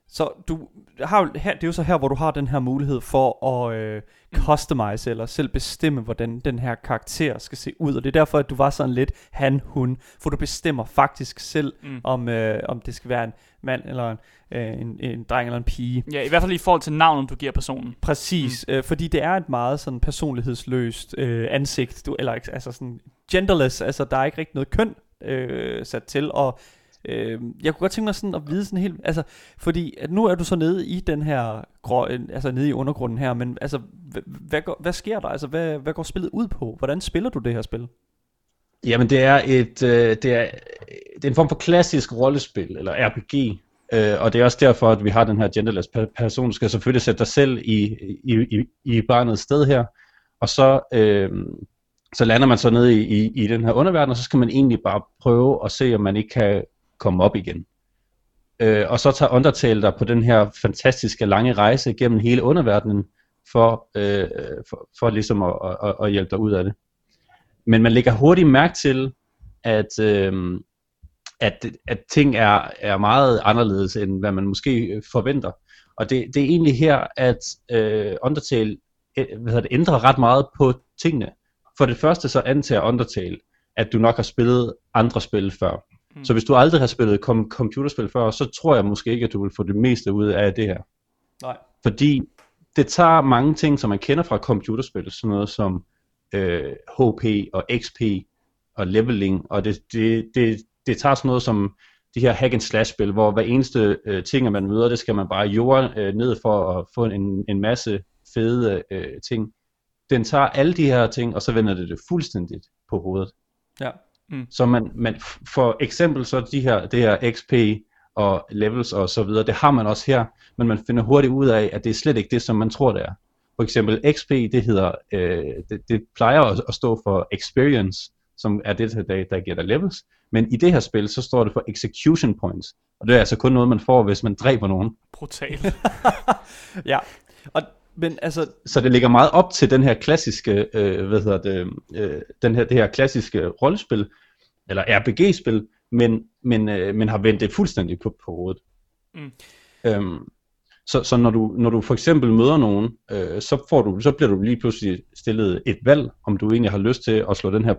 Så du har her, det er jo så her, hvor du har den her mulighed for at øh, customize eller selv bestemme, hvordan den her karakter skal se ud. Og det er derfor, at du var sådan lidt han, hun. For du bestemmer faktisk selv, mm. om, øh, om det skal være en mand eller en, øh, en, en dreng eller en pige. Ja, i hvert fald i forhold til navnet, du giver personen. Præcis, mm. øh, fordi det er et meget sådan personlighedsløst øh, ansigt, du, eller altså sådan genderless, altså der er ikke rigtig noget køn øh, sat til, og øh, jeg kunne godt tænke mig sådan at vide sådan helt, altså fordi at nu er du så nede i den her, grå, øh, altså nede i undergrunden her, men altså hvad, hvad, går, hvad sker der, altså hvad, hvad går spillet ud på, hvordan spiller du det her spil? Jamen det er et øh, det er øh, det er en form for klassisk rollespil eller RPG. Øh, og det er også derfor at vi har den her genderless person. Du skal selvfølgelig sætte dig selv i i, i, i barnets sted her. Og så øh, så lander man så nede i, i, i den her underverden, og så skal man egentlig bare prøve at se, om man ikke kan komme op igen. Øh, og så tager Undertale dig på den her fantastiske lange rejse gennem hele underverdenen, for, øh, for, for ligesom at, at, at hjælpe dig ud af det. Men man lægger hurtigt mærke til, at, øh, at, at ting er, er meget anderledes, end hvad man måske forventer. Og det, det er egentlig her, at øh, Undertale øh, hvad hedder det, ændrer ret meget på tingene. For det første så antager Undertale, at du nok har spillet andre spil før. Mm. Så hvis du aldrig har spillet kom- computerspil før, så tror jeg måske ikke, at du vil få det meste ud af det her. Nej. Fordi det tager mange ting, som man kender fra computerspil, sådan noget som øh, HP og XP og leveling, og det, det, det, det tager sådan noget som de her hack and slash spil, hvor hver eneste øh, ting, man møder, det skal man bare jorde øh, ned for at få en, en masse fede øh, ting. Den tager alle de her ting, og så vender det det fuldstændigt på hovedet. Ja. Så man, man, for eksempel så de her, det her XP og levels og så videre, det har man også her, men man finder hurtigt ud af, at det er slet ikke det, som man tror, det er. For eksempel XP, det hedder, øh, det, det plejer at, at stå for experience, som er det, der, der giver dig levels, men i det her spil, så står det for execution points, og det er altså kun noget, man får, hvis man dræber nogen. Brutalt. Ja, og, men altså, Så det ligger meget op til den her klassiske, øh, hvad hedder det, øh, den her, det her klassiske rollespil, eller RPG-spil, men, men, øh, men har vendt det fuldstændig på, på hovedet. Mm. Øhm, så, så når du, når du for eksempel møder nogen, øh, så, får du, så bliver du lige pludselig stillet et valg, om du egentlig har lyst til at slå den her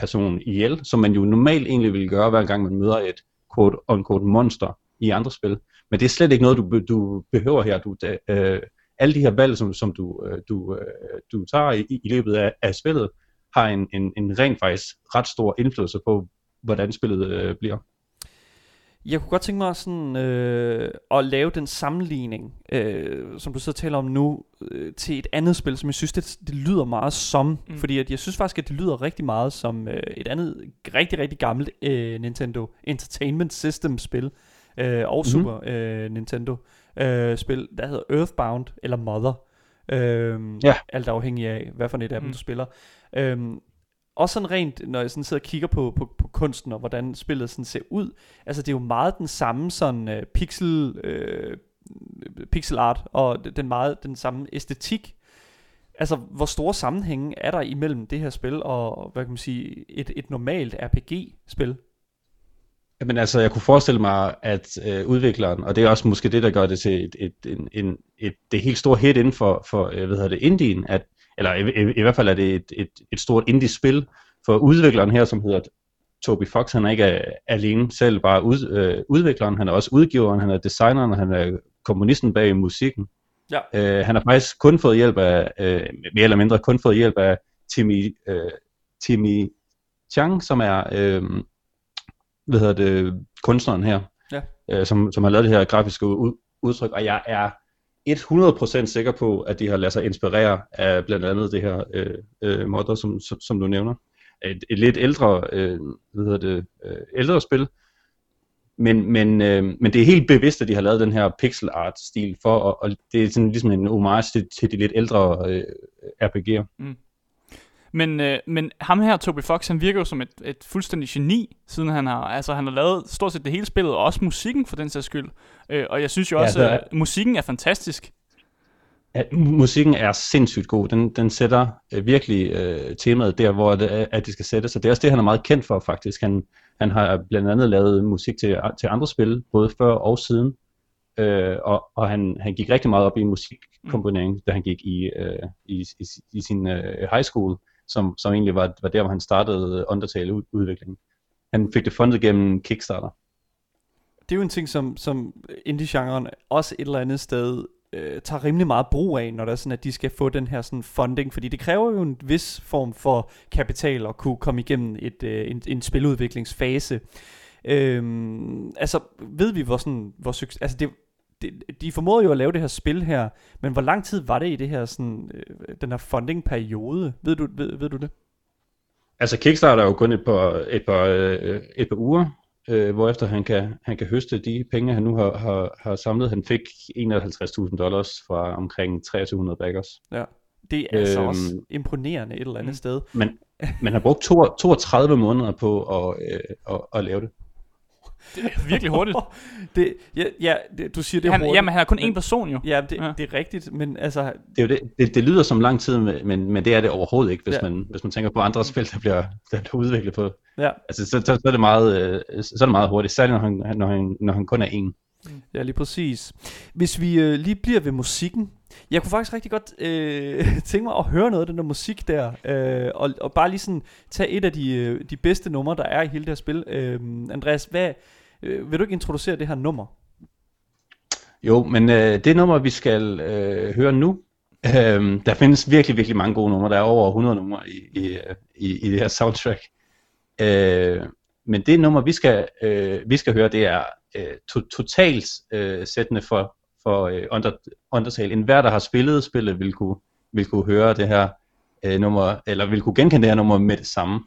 person ihjel, som man jo normalt egentlig ville gøre, hver gang man møder et quote unquote monster i andre spil. Men det er slet ikke noget, du, du behøver her. Du, øh, alle de her valg, som, som du, øh, du, øh, du tager i, i løbet af, af spillet, har en, en, en rent faktisk ret stor indflydelse på, hvordan spillet øh, bliver. Jeg kunne godt tænke mig sådan øh, at lave den sammenligning, øh, som du sidder og taler om nu, øh, til et andet spil, som jeg synes, det, det lyder meget som. Mm. Mm. Fordi at jeg synes faktisk, at det lyder rigtig meget som øh, et andet, rigtig, rigtig gammelt øh, Nintendo Entertainment System spil. Øh, og Mhm. Super øh, Nintendo øh, spil, der hedder Earthbound, eller Mother. Øhm, Ja. Alt afhængig af, hvad for et af dem Mm. du spiller. Øhm, også sådan rent, når jeg sådan sidder og kigger på, på, på kunsten og hvordan spillet sådan ser ud. Altså det er jo meget den samme sådan uh, pixel, uh, pixel art og den meget den samme æstetik. Altså hvor store sammenhænge er der imellem det her spil og hvad kan man sige et, et normalt RPG-spil? Men altså, jeg kunne forestille mig, at øh, udvikleren, og det er også måske det, der gør det til et, et, en, en, et, det helt store hit inden for, for øh, hvad hedder det, Indien, at, eller i, i, i hvert fald er det et, et, et stort indie-spil, for udvikleren her, som hedder Toby Fox, han er ikke øh, alene selv bare ud, øh, udvikleren, han er også udgiveren, han er designeren, han er komponisten bag musikken. Ja. Øh, han har faktisk kun fået hjælp af, øh, mere eller mindre kun fået hjælp af Timmy, øh, Timmy Chang, som er, øh, hvad hedder det, kunstneren her, Ja. øh, som, som har lavet det her grafiske ud, udtryk, og jeg er 100% sikker på, at de har ladet sig inspirere af blandt andet det her øh, øh, modder, som, som, som du nævner. Et, et lidt ældre, øh, hvad hedder det, øh, ældre spil, men, men, øh, men det er helt bevidst, at de har lavet den her pixel art stil for, og, og det er sådan ligesom en homage til, til de lidt ældre øh, RPG'er. Mm. Men, øh, men ham her, Toby Fox, han virker jo som et, et fuldstændig geni, siden han har, altså, han har lavet stort set det hele spillet, og også musikken for den sags skyld. Øh, og jeg synes jo Ja, også, der at musikken er fantastisk. Ja, musikken er sindssygt god. Den, den sætter øh, virkelig øh, temaet der, hvor det er, at de skal sætte. Så det er også det, han er meget kendt for faktisk. Han, han har blandt andet lavet musik til, til andre spil, både før og siden. Øh, og og han, han gik rigtig meget op i musikkomponering, da han gik i, øh, i, i, i sin øh, high school, som, som egentlig var, var der, hvor han startede Undertale-udviklingen. Han fik det fundet gennem Kickstarter. Det er jo en ting, som, som indie-genren også et eller andet sted øh, tager rimelig meget brug af, når det er sådan, at de skal få den her sådan funding, fordi det kræver jo en vis form for kapital at kunne komme igennem et, øh, en, en spiludviklingsfase. Øhm, altså, ved vi, hvor sådan, hvor succes, altså det, det, de formåede jo at lave det her spil her, men hvor lang tid var det i det her sådan, øh, den her funding-periode? Ved du, ved, ved du det? Altså Kickstarter er jo kun et par, et par, øh, et par uger, øh, hvorefter han kan, han kan høste de penge, han nu har, har, har samlet. Han fik 51.000 dollars fra omkring 2300 backers. Ja. Det er altså Øhm, også imponerende et eller andet mm. sted. Men man har brugt to, 32 måneder på at, øh, at, at lave det. Det er virkelig hurtigt. det, ja, ja det, du siger det er han, hurtigt. jamen, han er kun én person jo. Ja, det, Ja. det er rigtigt, men altså, Det, er jo det, det, det lyder som lang tid, men, men det er det overhovedet ikke, hvis, Ja. man, hvis man tænker på andre spil, der bliver, der bliver udviklet på. ja, Altså, så, så, så, er det meget, øh, så er det meget hurtigt, særligt når han, når han, når han kun er en. ja, lige præcis. Hvis vi øh, lige bliver ved musikken, jeg kunne faktisk rigtig godt øh, tænke mig at høre noget af den der musik der, øh, og, og bare lige sådan tage et af de, øh, de bedste numre, der er i hele det her spil. Øh, Andreas, hvad, øh, vil du ikke introducere det her nummer? Jo, men øh, det nummer, vi skal øh, høre nu, øh, der findes virkelig, virkelig mange gode numre. Der er over 100 numre i, i, i, i det her soundtrack. Øh, men det nummer, vi skal, øh, vi skal høre, det er øh, to, totalt øh, sættende for, for øh, under, Undertale. En hver, der har spillet spillet, vil kunne, vil kunne høre det her øh, nummer, eller vil kunne genkende det her nummer med det samme.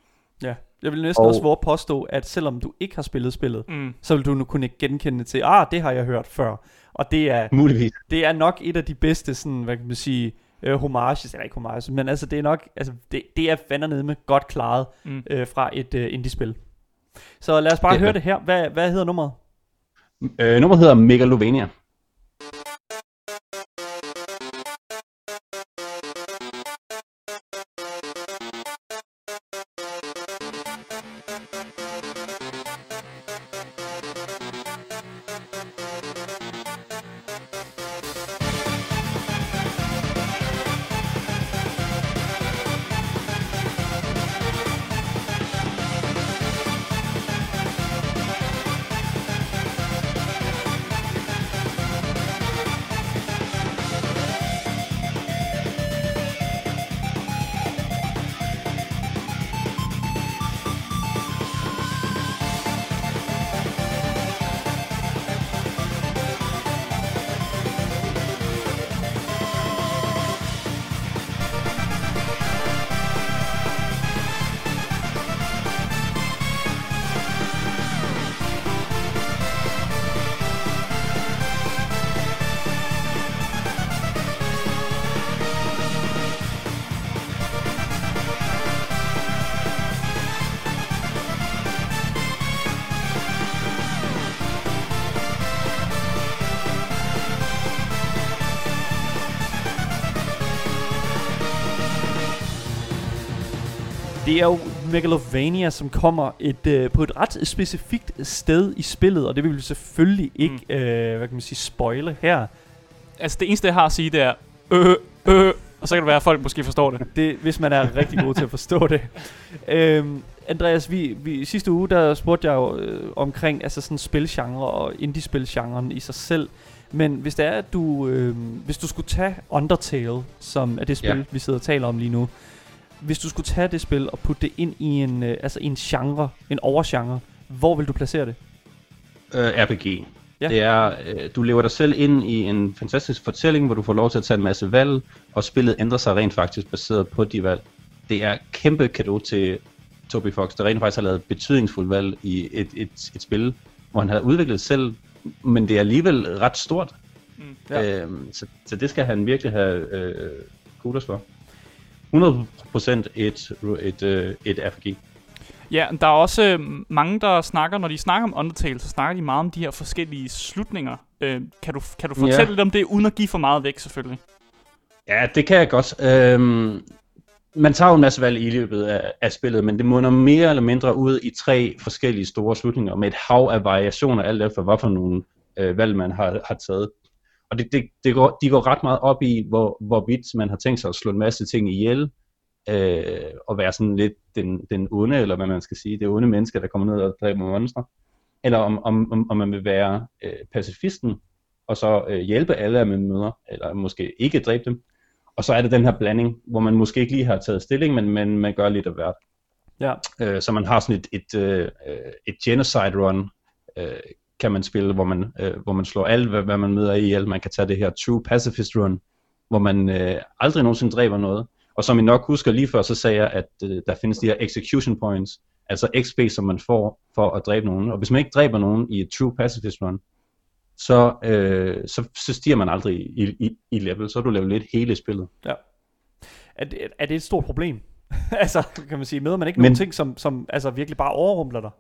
Ja, jeg vil næsten Og- også våge påstå, at selvom du ikke har spillet spillet, Mm. så vil du nu kunne genkende til, ah, det har jeg hørt før. Og det er, Muligvis. det er nok et af de bedste, sådan, hvad kan man sige, øh, homages, eller ikke homages, men altså det er nok, altså det, det er fandme med godt klaret Mm. øh, fra et øh, indie-spil. Så lad os bare Det høre det. det her. Hvad, hvad hedder nummeret? Øh, nummeret hedder Megalovania. Det er jo Megalovania, som kommer et, øh, på et ret specifikt sted i spillet, og det vil vi selvfølgelig ikke, mm. øh, hvad kan man sige, spoile her. Altså, det eneste, jeg har at sige, det er, øh, øh, og så kan det være, at folk måske forstår det. Det, hvis man er rigtig god til at forstå det. Øhm, Andreas, vi, vi, sidste uge, der spurgte jeg jo øh, omkring altså sådan spilgenre og indie-spilgenren i sig selv. Men hvis det er, at du, øh, hvis du skulle tage Undertale, som er det spil, Ja. vi sidder og taler om lige nu. Hvis du skulle tage det spil og putte det ind i en, øh, altså i en genre, en overgenre, hvor vil du placere det? Øh, RPG. Ja. Det er, øh, du lever dig selv ind i en fantastisk fortælling, hvor du får lov til at tage en masse valg, og spillet ændrer sig rent faktisk baseret på de valg. Det er kæmpe kado til Toby Fox, der rent faktisk har lavet betydningsfulde valg i et, et, et spil, hvor han har udviklet selv, men det er alligevel ret stort. Mm. Ja. Ja. Øhm, så, så det skal han virkelig have øh, kudos for. 100% et, et, øh, et RPG. Ja, der er også øh, mange, der snakker, når de snakker om Undertale, så snakker de meget om de her forskellige slutninger. Øh, kan, du, kan du fortælle Ja. lidt om det, uden at give for meget væk, selvfølgelig? Ja, det kan jeg godt. Øhm, man tager jo en masse valg i løbet af, af spillet, men det munder mere eller mindre ud i tre forskellige store slutninger, med et hav af variationer, alt efter hvad for nogle øh, valg man har, har taget. Og det, det, det går, de går ret meget op i, hvor, hvorvidt man har tænkt sig at slå en masse ting ihjel, øh, og være sådan lidt den, den onde, eller hvad man skal sige, det onde menneske, der kommer ned og dræber monstre. Eller om, om, om, om man vil være øh, pacifisten, og så øh, hjælpe alle af mine møder, eller måske ikke dræbe dem. Og så er det den her blanding, hvor man måske ikke lige har taget stilling, men, men man gør lidt af hvert. Ja. Øh, så man har sådan et, et, øh, et genocide run, øh, kan man spille, hvor man, øh, hvor man slår alt, hvad, hvad man møder ihjel. Man kan tage det her true pacifist run, hvor man øh, aldrig nogensinde dræber noget. Og som I nok husker lige før, så sagde jeg, at øh, der findes de her execution points, altså XP, som man får for at dræbe nogen. Og hvis man ikke dræber nogen i et true pacifist run, så, øh, så, så stiger man aldrig i, i, i level, så er du level 1 hele spillet. Ja. Er det, er det et stort problem? altså, kan man sige, møder man ikke Men- nogen ting, som, som altså virkelig bare overrumpler dig?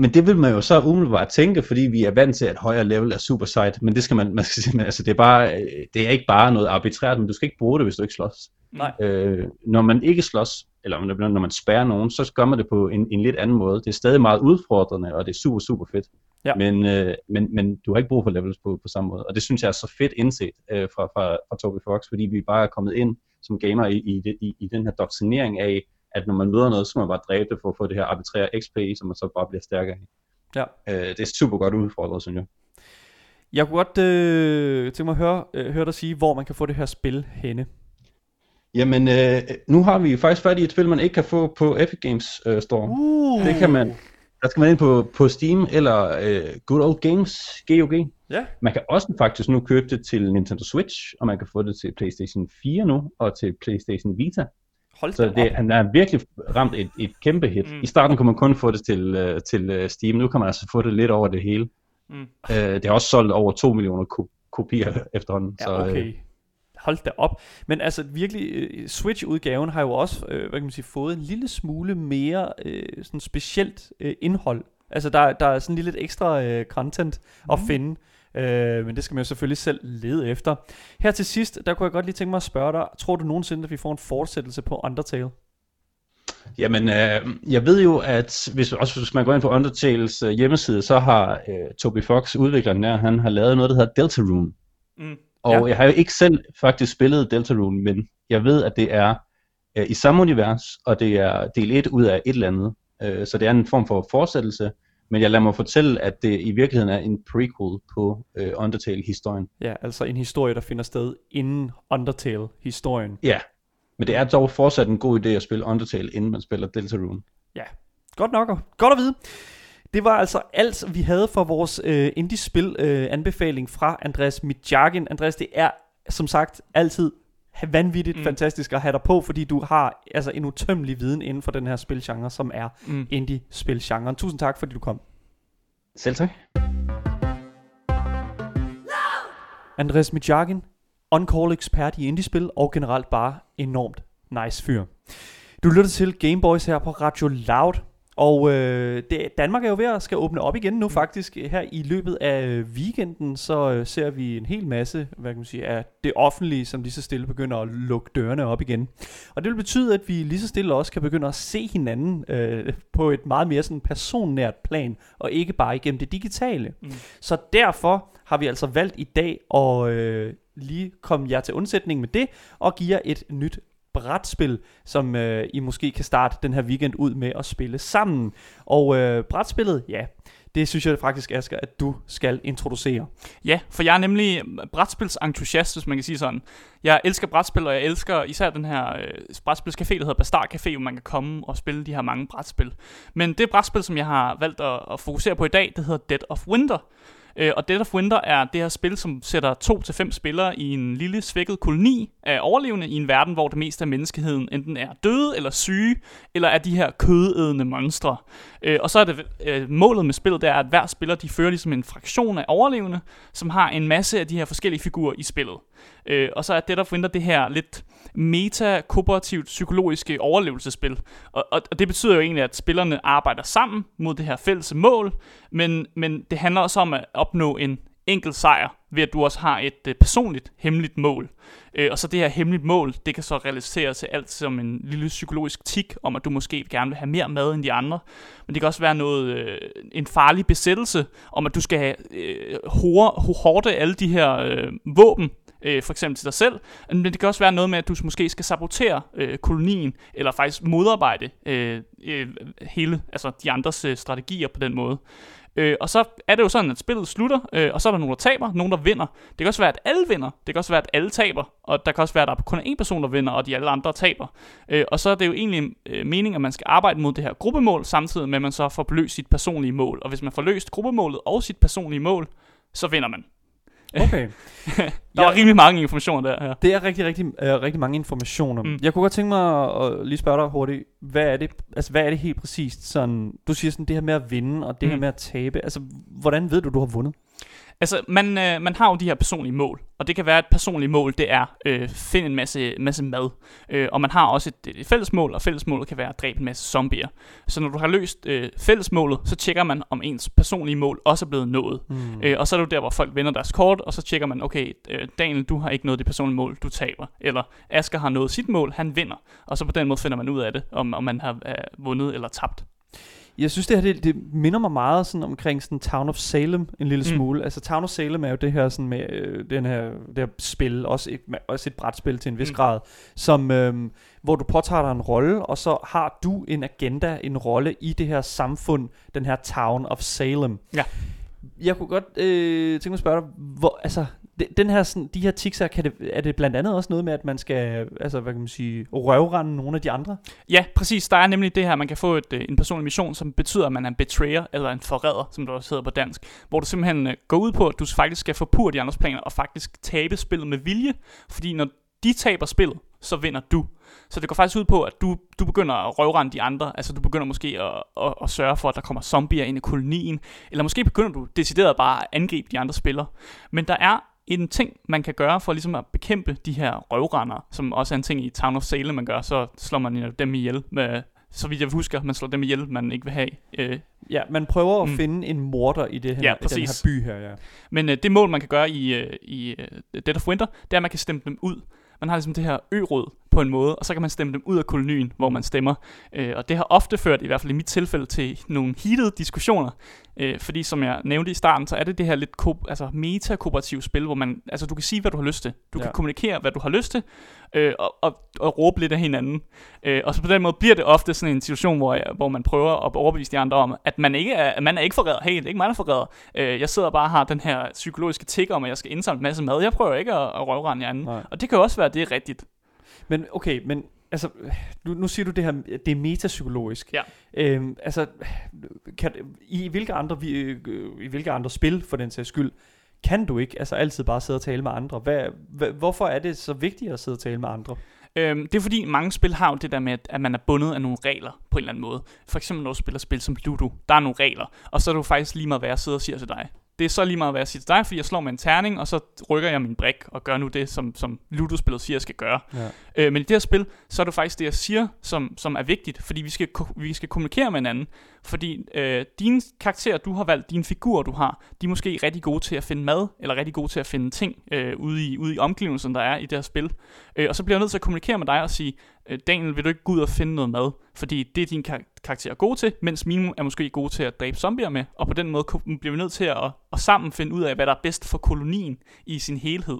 Men det vil man jo så umiddelbart tænke, fordi vi er vant til, at højere level er super sejt, men det skal man, man skal sige, altså det er, bare, øh, det er ikke bare noget arbitrært, men du skal ikke bruge det, hvis du ikke slås. Nej. Øh, når man ikke slås, eller når når man spærrer nogen, så gør man det på en, en lidt anden måde. Det er stadig meget udfordrende, og det er super, super fedt. Ja. Men, øh, men, men du har ikke brug for levels på, på samme måde, og det synes jeg er så fedt indset øh, fra, fra, fra Toby Fox, fordi vi bare er kommet ind som gamer i, i, i, i den her doktrinering af, at når man møder noget, så skal man bare dræbe det for at få det her arbitrære XP, som man så bare bliver stærkere i. Ja. Øh, det er super godt udfordret, synes jeg. Jeg kunne godt øh, tænke mig at høre, øh, høre dig sige, hvor man kan få det her spil henne. Jamen, øh, nu har vi faktisk fat i et spil, man ikke kan få på Epic Games øh, Store. Uh. Det kan man, der skal man ind på, på Steam eller øh, Good Old Games, GOG. Ja. Man kan også faktisk nu købe det til Nintendo Switch, og man kan få det til PlayStation 4 nu, og til PlayStation Vita. Hold Så det, op. han er virkelig ramt et, et kæmpe hit. Mm. Mm. I starten kunne man kun få det til, øh, til øh, Steam, nu kan man altså få det lidt over det hele. Mm. Øh, det har også solgt over 2 millioner ko- kopier efterhånden. så, Ja, øh, okay. Hold da op. Men altså virkelig, Switch-udgaven har jo også, øh, hvad kan man sige, fået en lille smule mere øh, sådan specielt øh, indhold. Altså der, der er sådan lige lidt ekstra øh, content at finde. Øh, men det skal man jo selvfølgelig selv lede efter. Her til sidst, der kunne jeg godt lige tænke mig at spørge dig, tror du nogensinde, at vi får en fortsættelse på Undertale? Jamen, øh, jeg ved jo, at hvis, også hvis man går ind på Undertales øh, hjemmeside, så har øh, Toby Fox, udvikleren der, han har lavet noget, der hedder Deltarune. Mm. Og Ja. jeg har jo ikke selv faktisk spillet Deltarune, men jeg ved, at det er øh, i samme univers, og det er del 1 ud af et eller andet. Øh, så det er en form for fortsættelse, men jeg lader mig fortælle, at det i virkeligheden er en prequel på øh, Undertale-historien. Ja, altså en historie, der finder sted inden Undertale-historien. Ja, men det er dog fortsat en god idé at spille Undertale, inden man spiller Deltarune. Ja, godt nok. Godt at vide. Det var altså alt, vi havde for vores øh, indie-spil øh, anbefaling fra Andreas Midjagin. Andreas, det er som sagt altid vanvittigt mm. Fantastisk at have dig på, fordi du har altså en utømmelig viden inden for den her spilgenre, som er Mm. indie-spilgenren. Tusind tak, fordi du kom. Selv tak. Andreas Midjagin, on-call ekspert i indie-spil og generelt bare enormt nice fyr. Du lytter til Gameboys her på Radio Loud. Og øh, det, Danmark er jo ved at skal åbne op igen nu faktisk. Her i løbet af øh, weekenden, så øh, ser vi en hel masse, hvad kan man sige, af det offentlige, som lige så stille begynder at lukke dørene op igen. Og det vil betyde, at vi lige så stille også kan begynde at se hinanden øh, på et meget mere sådan personnært plan, og ikke bare igennem det digitale. Mm. Så derfor har vi altså valgt i dag at øh, lige komme jer til undsætning med det, og give jer et nyt brætspil, som øh, I måske kan starte den her weekend ud med at spille sammen. Og øh, brætspillet, ja, det synes jeg faktisk, Asger, at du skal introducere. Ja, for jeg er nemlig brætspilsentusiast, hvis man kan sige sådan. Jeg elsker brætspil, og jeg elsker især den her øh, brætspilscafé, der hedder Bastard Café, hvor man kan komme og spille de her mange brætspil. Men det brætspil, som jeg har valgt at, at fokusere på i dag, det hedder Dead of Winter. Øh, og Dead of Winter er det her spil, som sætter to til fem spillere i en lille svækket koloni af overlevende i en verden, hvor det meste af menneskeheden enten er døde eller syge, eller er de her kødædende monstre. Øh, og så er det øh, målet med spillet, det er, at hver spiller de fører ligesom en fraktion af overlevende, som har en masse af de her forskellige figurer i spillet. Øh, og så er Dead of Winter det her lidt meta-kooperativt psykologiske overlevelsespil. Og, og, og det betyder jo egentlig, at spillerne arbejder sammen mod det her fælles mål, men, men det handler også om at opnå en enkelt sejr, ved at du også har et øh, personligt hemmeligt mål. Øh, og så det her hemmeligt mål, det kan så realiseres til alt som en lille psykologisk tik om, at du måske gerne vil have mere mad end de andre. Men det kan også være noget, øh, en farlig besættelse, om at du skal have øh, hårde alle de her øh, våben, øh, for eksempel til dig selv, men det kan også være noget med, at du måske skal sabotere øh, kolonien, eller faktisk modarbejde øh, øh, hele, altså de andres øh, strategier på den måde. Øh, og så er det jo sådan, at spillet slutter, øh, og så er der nogen, der taber, nogen, der vinder. Det kan også være, at alle vinder. Det kan også være, at alle taber. Og der kan også være, at der er kun én person, der vinder, og de alle andre taber. Øh, og så er det jo egentlig øh, meningen, at man skal arbejde mod det her gruppemål, samtidig med, at man så får løst sit personlige mål. Og hvis man får løst gruppemålet og sit personlige mål, så vinder man. Okay. der var rimelig mange informationer der. Ja. Det er rigtig, rigtig, uh, rigtig mange informationer. Mm. Jeg kunne godt tænke mig at, at lige spørge dig hurtigt, hvad er det, altså, hvad er det helt præcist? Sådan, du siger sådan det her med at vinde, og det mm. her med at tabe. Altså, hvordan ved du, du har vundet? Altså, man, øh, man har jo de her personlige mål, og det kan være, at et personligt mål, det er øh, finde en masse, masse mad. Øh, og man har også et, et fællesmål, og fællesmålet kan være at dræbe en masse zombier. Så når du har løst øh, fællesmålet, så tjekker man, om ens personlige mål også er blevet nået. Mm. Øh, og så er det jo der, hvor folk vender deres kort, og så tjekker man, okay, øh, Daniel, du har ikke nået det personlige mål, du taber. Eller Asger har nået sit mål, han vinder. Og så på den måde finder man ud af det, om, om man har øh, vundet eller tabt. Jeg synes, det her det, det minder mig meget sådan omkring sådan Town of Salem en lille mm. smule. Altså Town of Salem er jo det her sådan med øh, den her det her spil, også et, også et brætspil til en vis mm. grad, som øh, hvor du påtager dig en rolle, og så har du en agenda, en rolle i det her samfund, den her Town of Salem. Ja. Jeg kunne godt øh, tænke mig at spørge dig, hvor, altså, den her, sådan, de her tics er kan det, er det blandt andet også noget med, at man skal, altså hvad kan man sige, røvrende nogle af de andre? Ja, præcis. Der er nemlig det her, man kan få et, øh, en personlig mission, som betyder, at man er en betrayer, eller en forræder, som det også hedder på dansk. Hvor du simpelthen øh, går ud på, at du faktisk skal forpure de andres planer, og faktisk tabe spillet med vilje. Fordi når de taber spillet, så vinder du. Så det går faktisk ud på, at du, du begynder at røvrende de andre. Altså du begynder måske at, at, at sørge for, at der kommer zombier ind i kolonien. Eller måske begynder du decideret bare at angribe de andre spillere. Men der er en ting, man kan gøre for ligesom at bekæmpe de her røvrender, som også er en ting i Town of Salem, man gør, så slår man dem ihjel med, så vidt jeg husker, man slår dem ihjel, man ikke vil have. Øh. Ja, man prøver at mm. finde en morder i, det her, ja, i den her by her, ja. Men øh, det mål, man kan gøre i, øh, i uh, Dead of Winter, det er, at man kan stemme dem ud. Man har ligesom det her ø-råd på en måde, og så kan man stemme dem ud af kolonien, hvor man stemmer. Øh, og det har ofte ført, i hvert fald i mit tilfælde, til nogle heated diskussioner. Øh, fordi som jeg nævnte i starten, så er det det her lidt ko- altså meta-kooperativt spil, hvor man, altså du kan sige, hvad du har lyst til. Du ja. kan kommunikere, hvad du har lyst til, øh, og, og, og råbe lidt af hinanden. Øh, og så på den måde bliver det ofte sådan en situation, hvor, jeg, hvor man prøver at overbevise de andre om, at man ikke er, at man er ikke forræder. Er ikke mig, der forræder. Øh, jeg sidder bare og har den her psykologiske tigger om, at jeg skal indsamle en masse mad. Jeg prøver ikke at, at røvrende jer anden. Nej. Og det kan også være, at det er rigtigt. Men okay, men altså, nu, nu siger du det her, det er metapsykologisk. Ja. Øhm, altså, kan, i, hvilke andre, i, i hvilke andre spil, for den sags skyld, kan du ikke altså altid bare sidde og tale med andre? Hvad, hvad, hvorfor er det så vigtigt at sidde og tale med andre? Øhm, det er fordi mange spil har jo det der med, at man er bundet af nogle regler på en eller anden måde. For eksempel når du spiller spil som Ludo, der er nogle regler, og så er du faktisk lige meget værd at sidde og sige til dig, det er så lige meget, hvad jeg siger til dig, fordi jeg slår med en terning, og så rykker jeg min brik og gør nu det, som, som Ludo-spillet siger, jeg skal gøre. Ja. Øh, men i det her spil, så er det faktisk det, jeg siger, som, som er vigtigt, fordi vi skal, vi skal kommunikere med hinanden. Fordi øh, dine karakterer, du har valgt, dine figurer, du har, de er måske rigtig gode til at finde mad, eller rigtig gode til at finde ting øh, ude, i, ude i omgivelserne, der er i det her spil. Øh, og så bliver jeg nødt til at kommunikere med dig og sige, Øh, Daniel, vil du ikke gå ud og finde noget mad? Fordi det er din kar- karakter god til, mens Mimo er måske god til at dræbe zombier med. Og på den måde bliver vi nødt til at, at sammen finde ud af, hvad der er bedst for kolonien i sin helhed.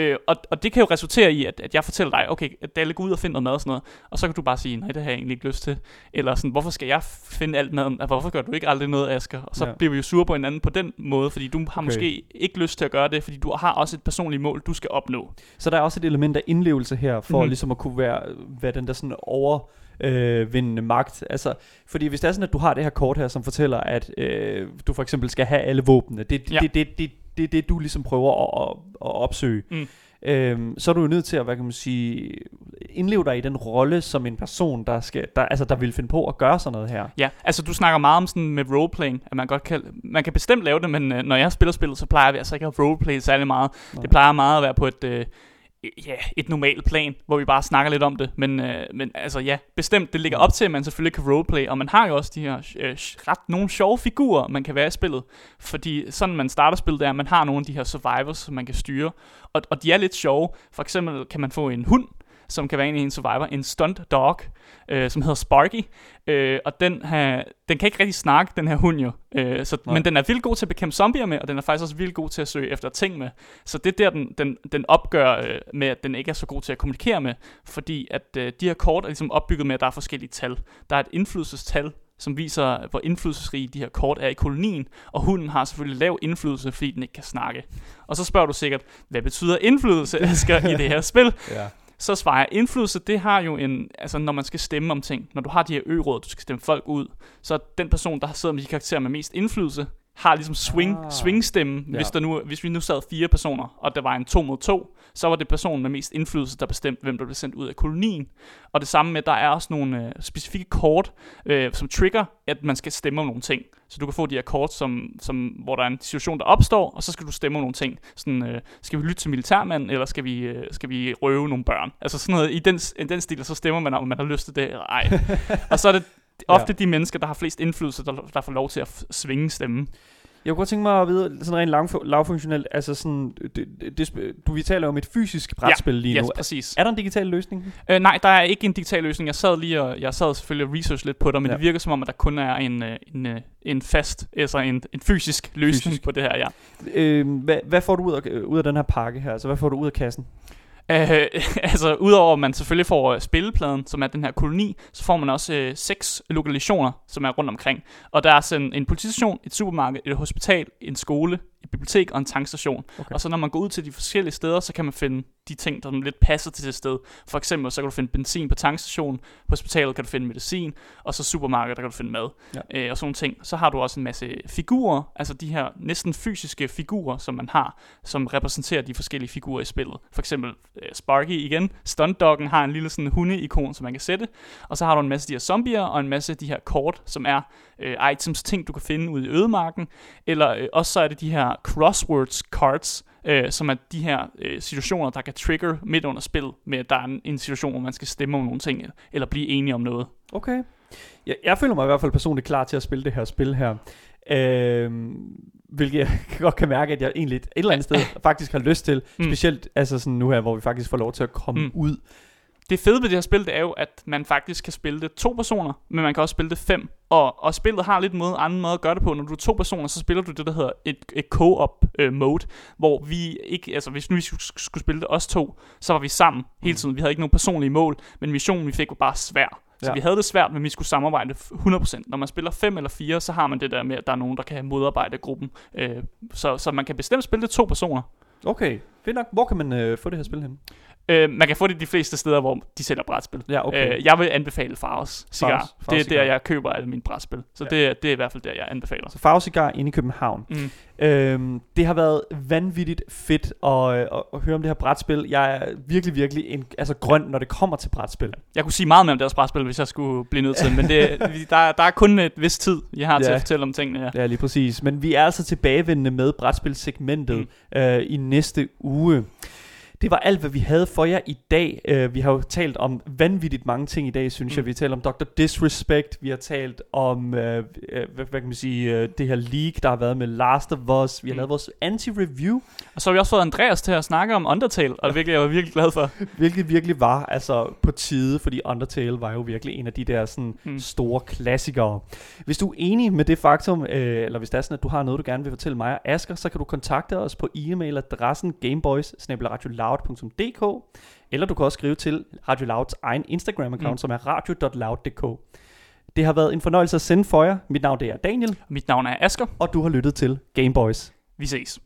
Øh, og, og det kan jo resultere i, at, at jeg fortæller dig, okay, at Dalle, gå ud og finde noget mad og sådan noget. Og så kan du bare sige, nej, det har jeg egentlig ikke lyst til. Eller sådan, hvorfor skal jeg finde alt maden? Altså, hvorfor gør du ikke aldrig noget, Asger? Og så Ja. bliver vi jo sure på hinanden på den måde, fordi du har Okay. måske ikke lyst til at gøre det, fordi du har også et personligt mål, du skal opnå. Så der er også et element af indlevelse her, for. Mhm. ligesom at kunne være, være den der sådan over øh, vindende magt. Altså, fordi hvis det er sådan, at du har det her kort her, som fortæller, at øh, du for eksempel skal have alle våbnene, det Ja. det, det, det, det, det, du ligesom prøver at, at, at opsøge. Mm. Øhm, så er du jo nødt til at, hvad kan man sige, indleve dig i den rolle som en person, der, skal, der, altså, der vil finde på at gøre sådan noget her. Ja, altså du snakker meget om sådan med roleplaying, at man godt kan, man kan bestemt lave det, men øh, når jeg spiller spillet, så plejer vi altså ikke at roleplay særlig meget. Nej. Det plejer meget at være på et, øh, ja, et normalt plan, hvor vi bare snakker lidt om det. Men, øh, men altså ja, bestemt, det ligger op til, at man selvfølgelig kan roleplay, og man har jo også de her øh, ret nogle sjove figurer, man kan være i spillet. Fordi sådan man starter spillet, er, at man har nogle af de her survivors, som man kan styre. Og, og de er lidt sjove. For eksempel kan man få en hund, som kan være en af en survivor, en stunt dog, øh, som hedder Sparky. Øh, og den, her, den kan ikke rigtig snakke, den her hund jo. Øh, så, Nej. men den er vildt god til at bekæmpe zombier med, og den er faktisk også vildt god til at søge efter ting med. Så det er der, den, den, den opgør øh, med, at den ikke er så god til at kommunikere med. Fordi at øh, de her kort er ligesom opbygget med, at der er forskellige tal. Der er et indflydelsestal, som viser, hvor indflydelsesrige de her kort er i kolonien, og hunden har selvfølgelig lav indflydelse, fordi den ikke kan snakke. Og så spørger du sikkert, hvad betyder indflydelse, Asger, i det her spil? Ja. Så svarer jeg, indflydelse, det har jo en, altså når man skal stemme om ting, når du har de her ø-råd, du skal stemme folk ud, så den person, der har med de karakterer med mest indflydelse, har ligesom swing, Ah. swing-stemme, Ja. hvis, der nu, hvis vi nu sad fire personer, og der var en to mod to, så var det personen med mest indflydelse, der bestemte, hvem der blev sendt ud af kolonien. Og det samme med, der er også nogle øh, specifikke kort, øh, som trigger, at man skal stemme om nogle ting. Så du kan få de her kort, som, som, hvor der er en situation, der opstår, og så skal du stemme om nogle ting. Sådan, øh, skal vi lytte til militærmanden, eller skal vi, øh, skal vi røve nogle børn? Altså sådan noget i den, i den stil, så stemmer man om man har lyst til det eller ej. og så er det ofte de mennesker, der har flest indflydelse, der, der får lov til at svinge stemmen. Jeg kunne godt tænke mig at vide, sådan rent lavf- lavfunktionelt, altså sådan, det, det, du vi taler om et fysisk brætspil lige ja, nu. præcis. Er der en digital løsning? Øh, nej, der er ikke en digital løsning. Jeg sad lige og jeg sad selvfølgelig og research lidt på det, men Ja. ja. det virker som om, at der kun er en, øh, en, øh, en fast, altså en, en fysisk løsning Fysisk. fysisk. på det her, ja. Øh, hvad, hvad får du ud af, øh, ud af den her pakke her? Altså, hvad får du ud af kassen? Øh, altså, udover at man selvfølgelig får øh, spillepladen, som er den her koloni, så får man også øh, seks lokalisationer, som er rundt omkring. Og der er sådan en politistation, et supermarked, et hospital, en skole, et bibliotek og en tankstation. Okay. Og så når man går ud til de forskellige steder, så kan man finde de ting, der lidt passer til det sted. For eksempel, så kan du finde benzin på tankstationen, på hospitalet kan du finde medicin, og så supermarkedet, der kan du finde mad. Ja. Øh, og sådan ting. Så har du også en masse figurer, altså de her næsten fysiske figurer, som man har, som repræsenterer de forskellige figurer i spillet. For eksempel øh, Sparky igen. Stuntdoggen har en lille sådan hunde-ikon, som man kan sætte. Og så har du en masse af de her zombier, og en masse af de her kort, som er øh, items, ting du kan finde ude i ødemarken. Eller øh, også så er det de her crosswords cards, øh, som er de her øh, situationer, der kan trigger midt under spillet, med at der er en, en situation, hvor man skal stemme om nogle ting, eller blive enige om noget. Okay. Jeg, jeg føler mig i hvert fald personligt klar til at spille det her spil her. Øhm, hvilket jeg godt kan mærke, at jeg egentlig et eller andet sted faktisk har lyst til. Mm. Specielt altså sådan nu her, hvor vi faktisk får lov til at komme Mm. ud. Det fede ved det her spil, det er jo, at man faktisk kan spille det to personer, men man kan også spille det fem. Og, og spillet har lidt måde, anden måde at gøre det på. Når du er to personer, så spiller du det, der hedder et, et co-op øh, mode, hvor vi ikke, altså hvis nu vi skulle, spille det os to, så var vi sammen hele tiden. Vi havde ikke nogen personlige mål, men missionen vi fik var bare svær. Så ja. vi havde det svært, men vi skulle samarbejde 100%. Når man spiller 5 eller 4, så har man det der med, at der er nogen, der kan modarbejde gruppen. Øh, så, så man kan bestemt spille det to personer. Okay. fedt nok. Hvor kan man øh, få det her spil hen? Øh, man kan få det de fleste steder, hvor de sælger brætspil. Ja, okay. Øh, jeg vil anbefale Faros Cigar. Faros- Faros det er Cigar. der, jeg køber alle mine brætspil. Så Ja. det, er- det er i hvert fald der, jeg anbefaler. Så Farvecigar inde i København. Mm. Øhm, det har været vanvittigt fedt at, at, at høre om det her brætspil. Jeg er virkelig, virkelig en, altså grøn, når det kommer til brætspil. Jeg kunne sige meget mere om deres brætspil, hvis jeg skulle blive nødt til, men det, der, der er kun et vis tid, jeg har til Ja. at fortælle om tingene her. Ja, lige præcis. Men vi er altså tilbagevendende med brætspilsegmentet mm. øh, i næste uge. Det var alt, hvad vi havde for jer i dag. Uh, vi har jo talt om vanvittigt mange ting i dag, synes mm. jeg. Vi har talt om Dr. Disrespect. Vi har talt om, uh, uh, hvad, hvad kan man sige, uh, det her leak, der har været med Last of Us. Vi har Mm. lavet vores anti-review, Og så har vi også fået Andreas til at snakke om Undertale, og det virkelig, jeg var virkelig glad for. hvilket virkelig var altså på tide, fordi Undertale var jo virkelig en af de der sådan. Mm. store klassikere. Hvis du er enig med det faktum, øh, eller hvis det er sådan, at du har noget, du gerne vil fortælle mig og Asger, så kan du kontakte os på e-mailadressen gameboys eller du kan også skrive til Radio Louds egen Instagram-account. Mm. som er radio.loud.dk. Det har været en fornøjelse at sende for jer. Mit navn det er Daniel, Mit navn er Asker. og du har lyttet til Gameboys. Vi ses.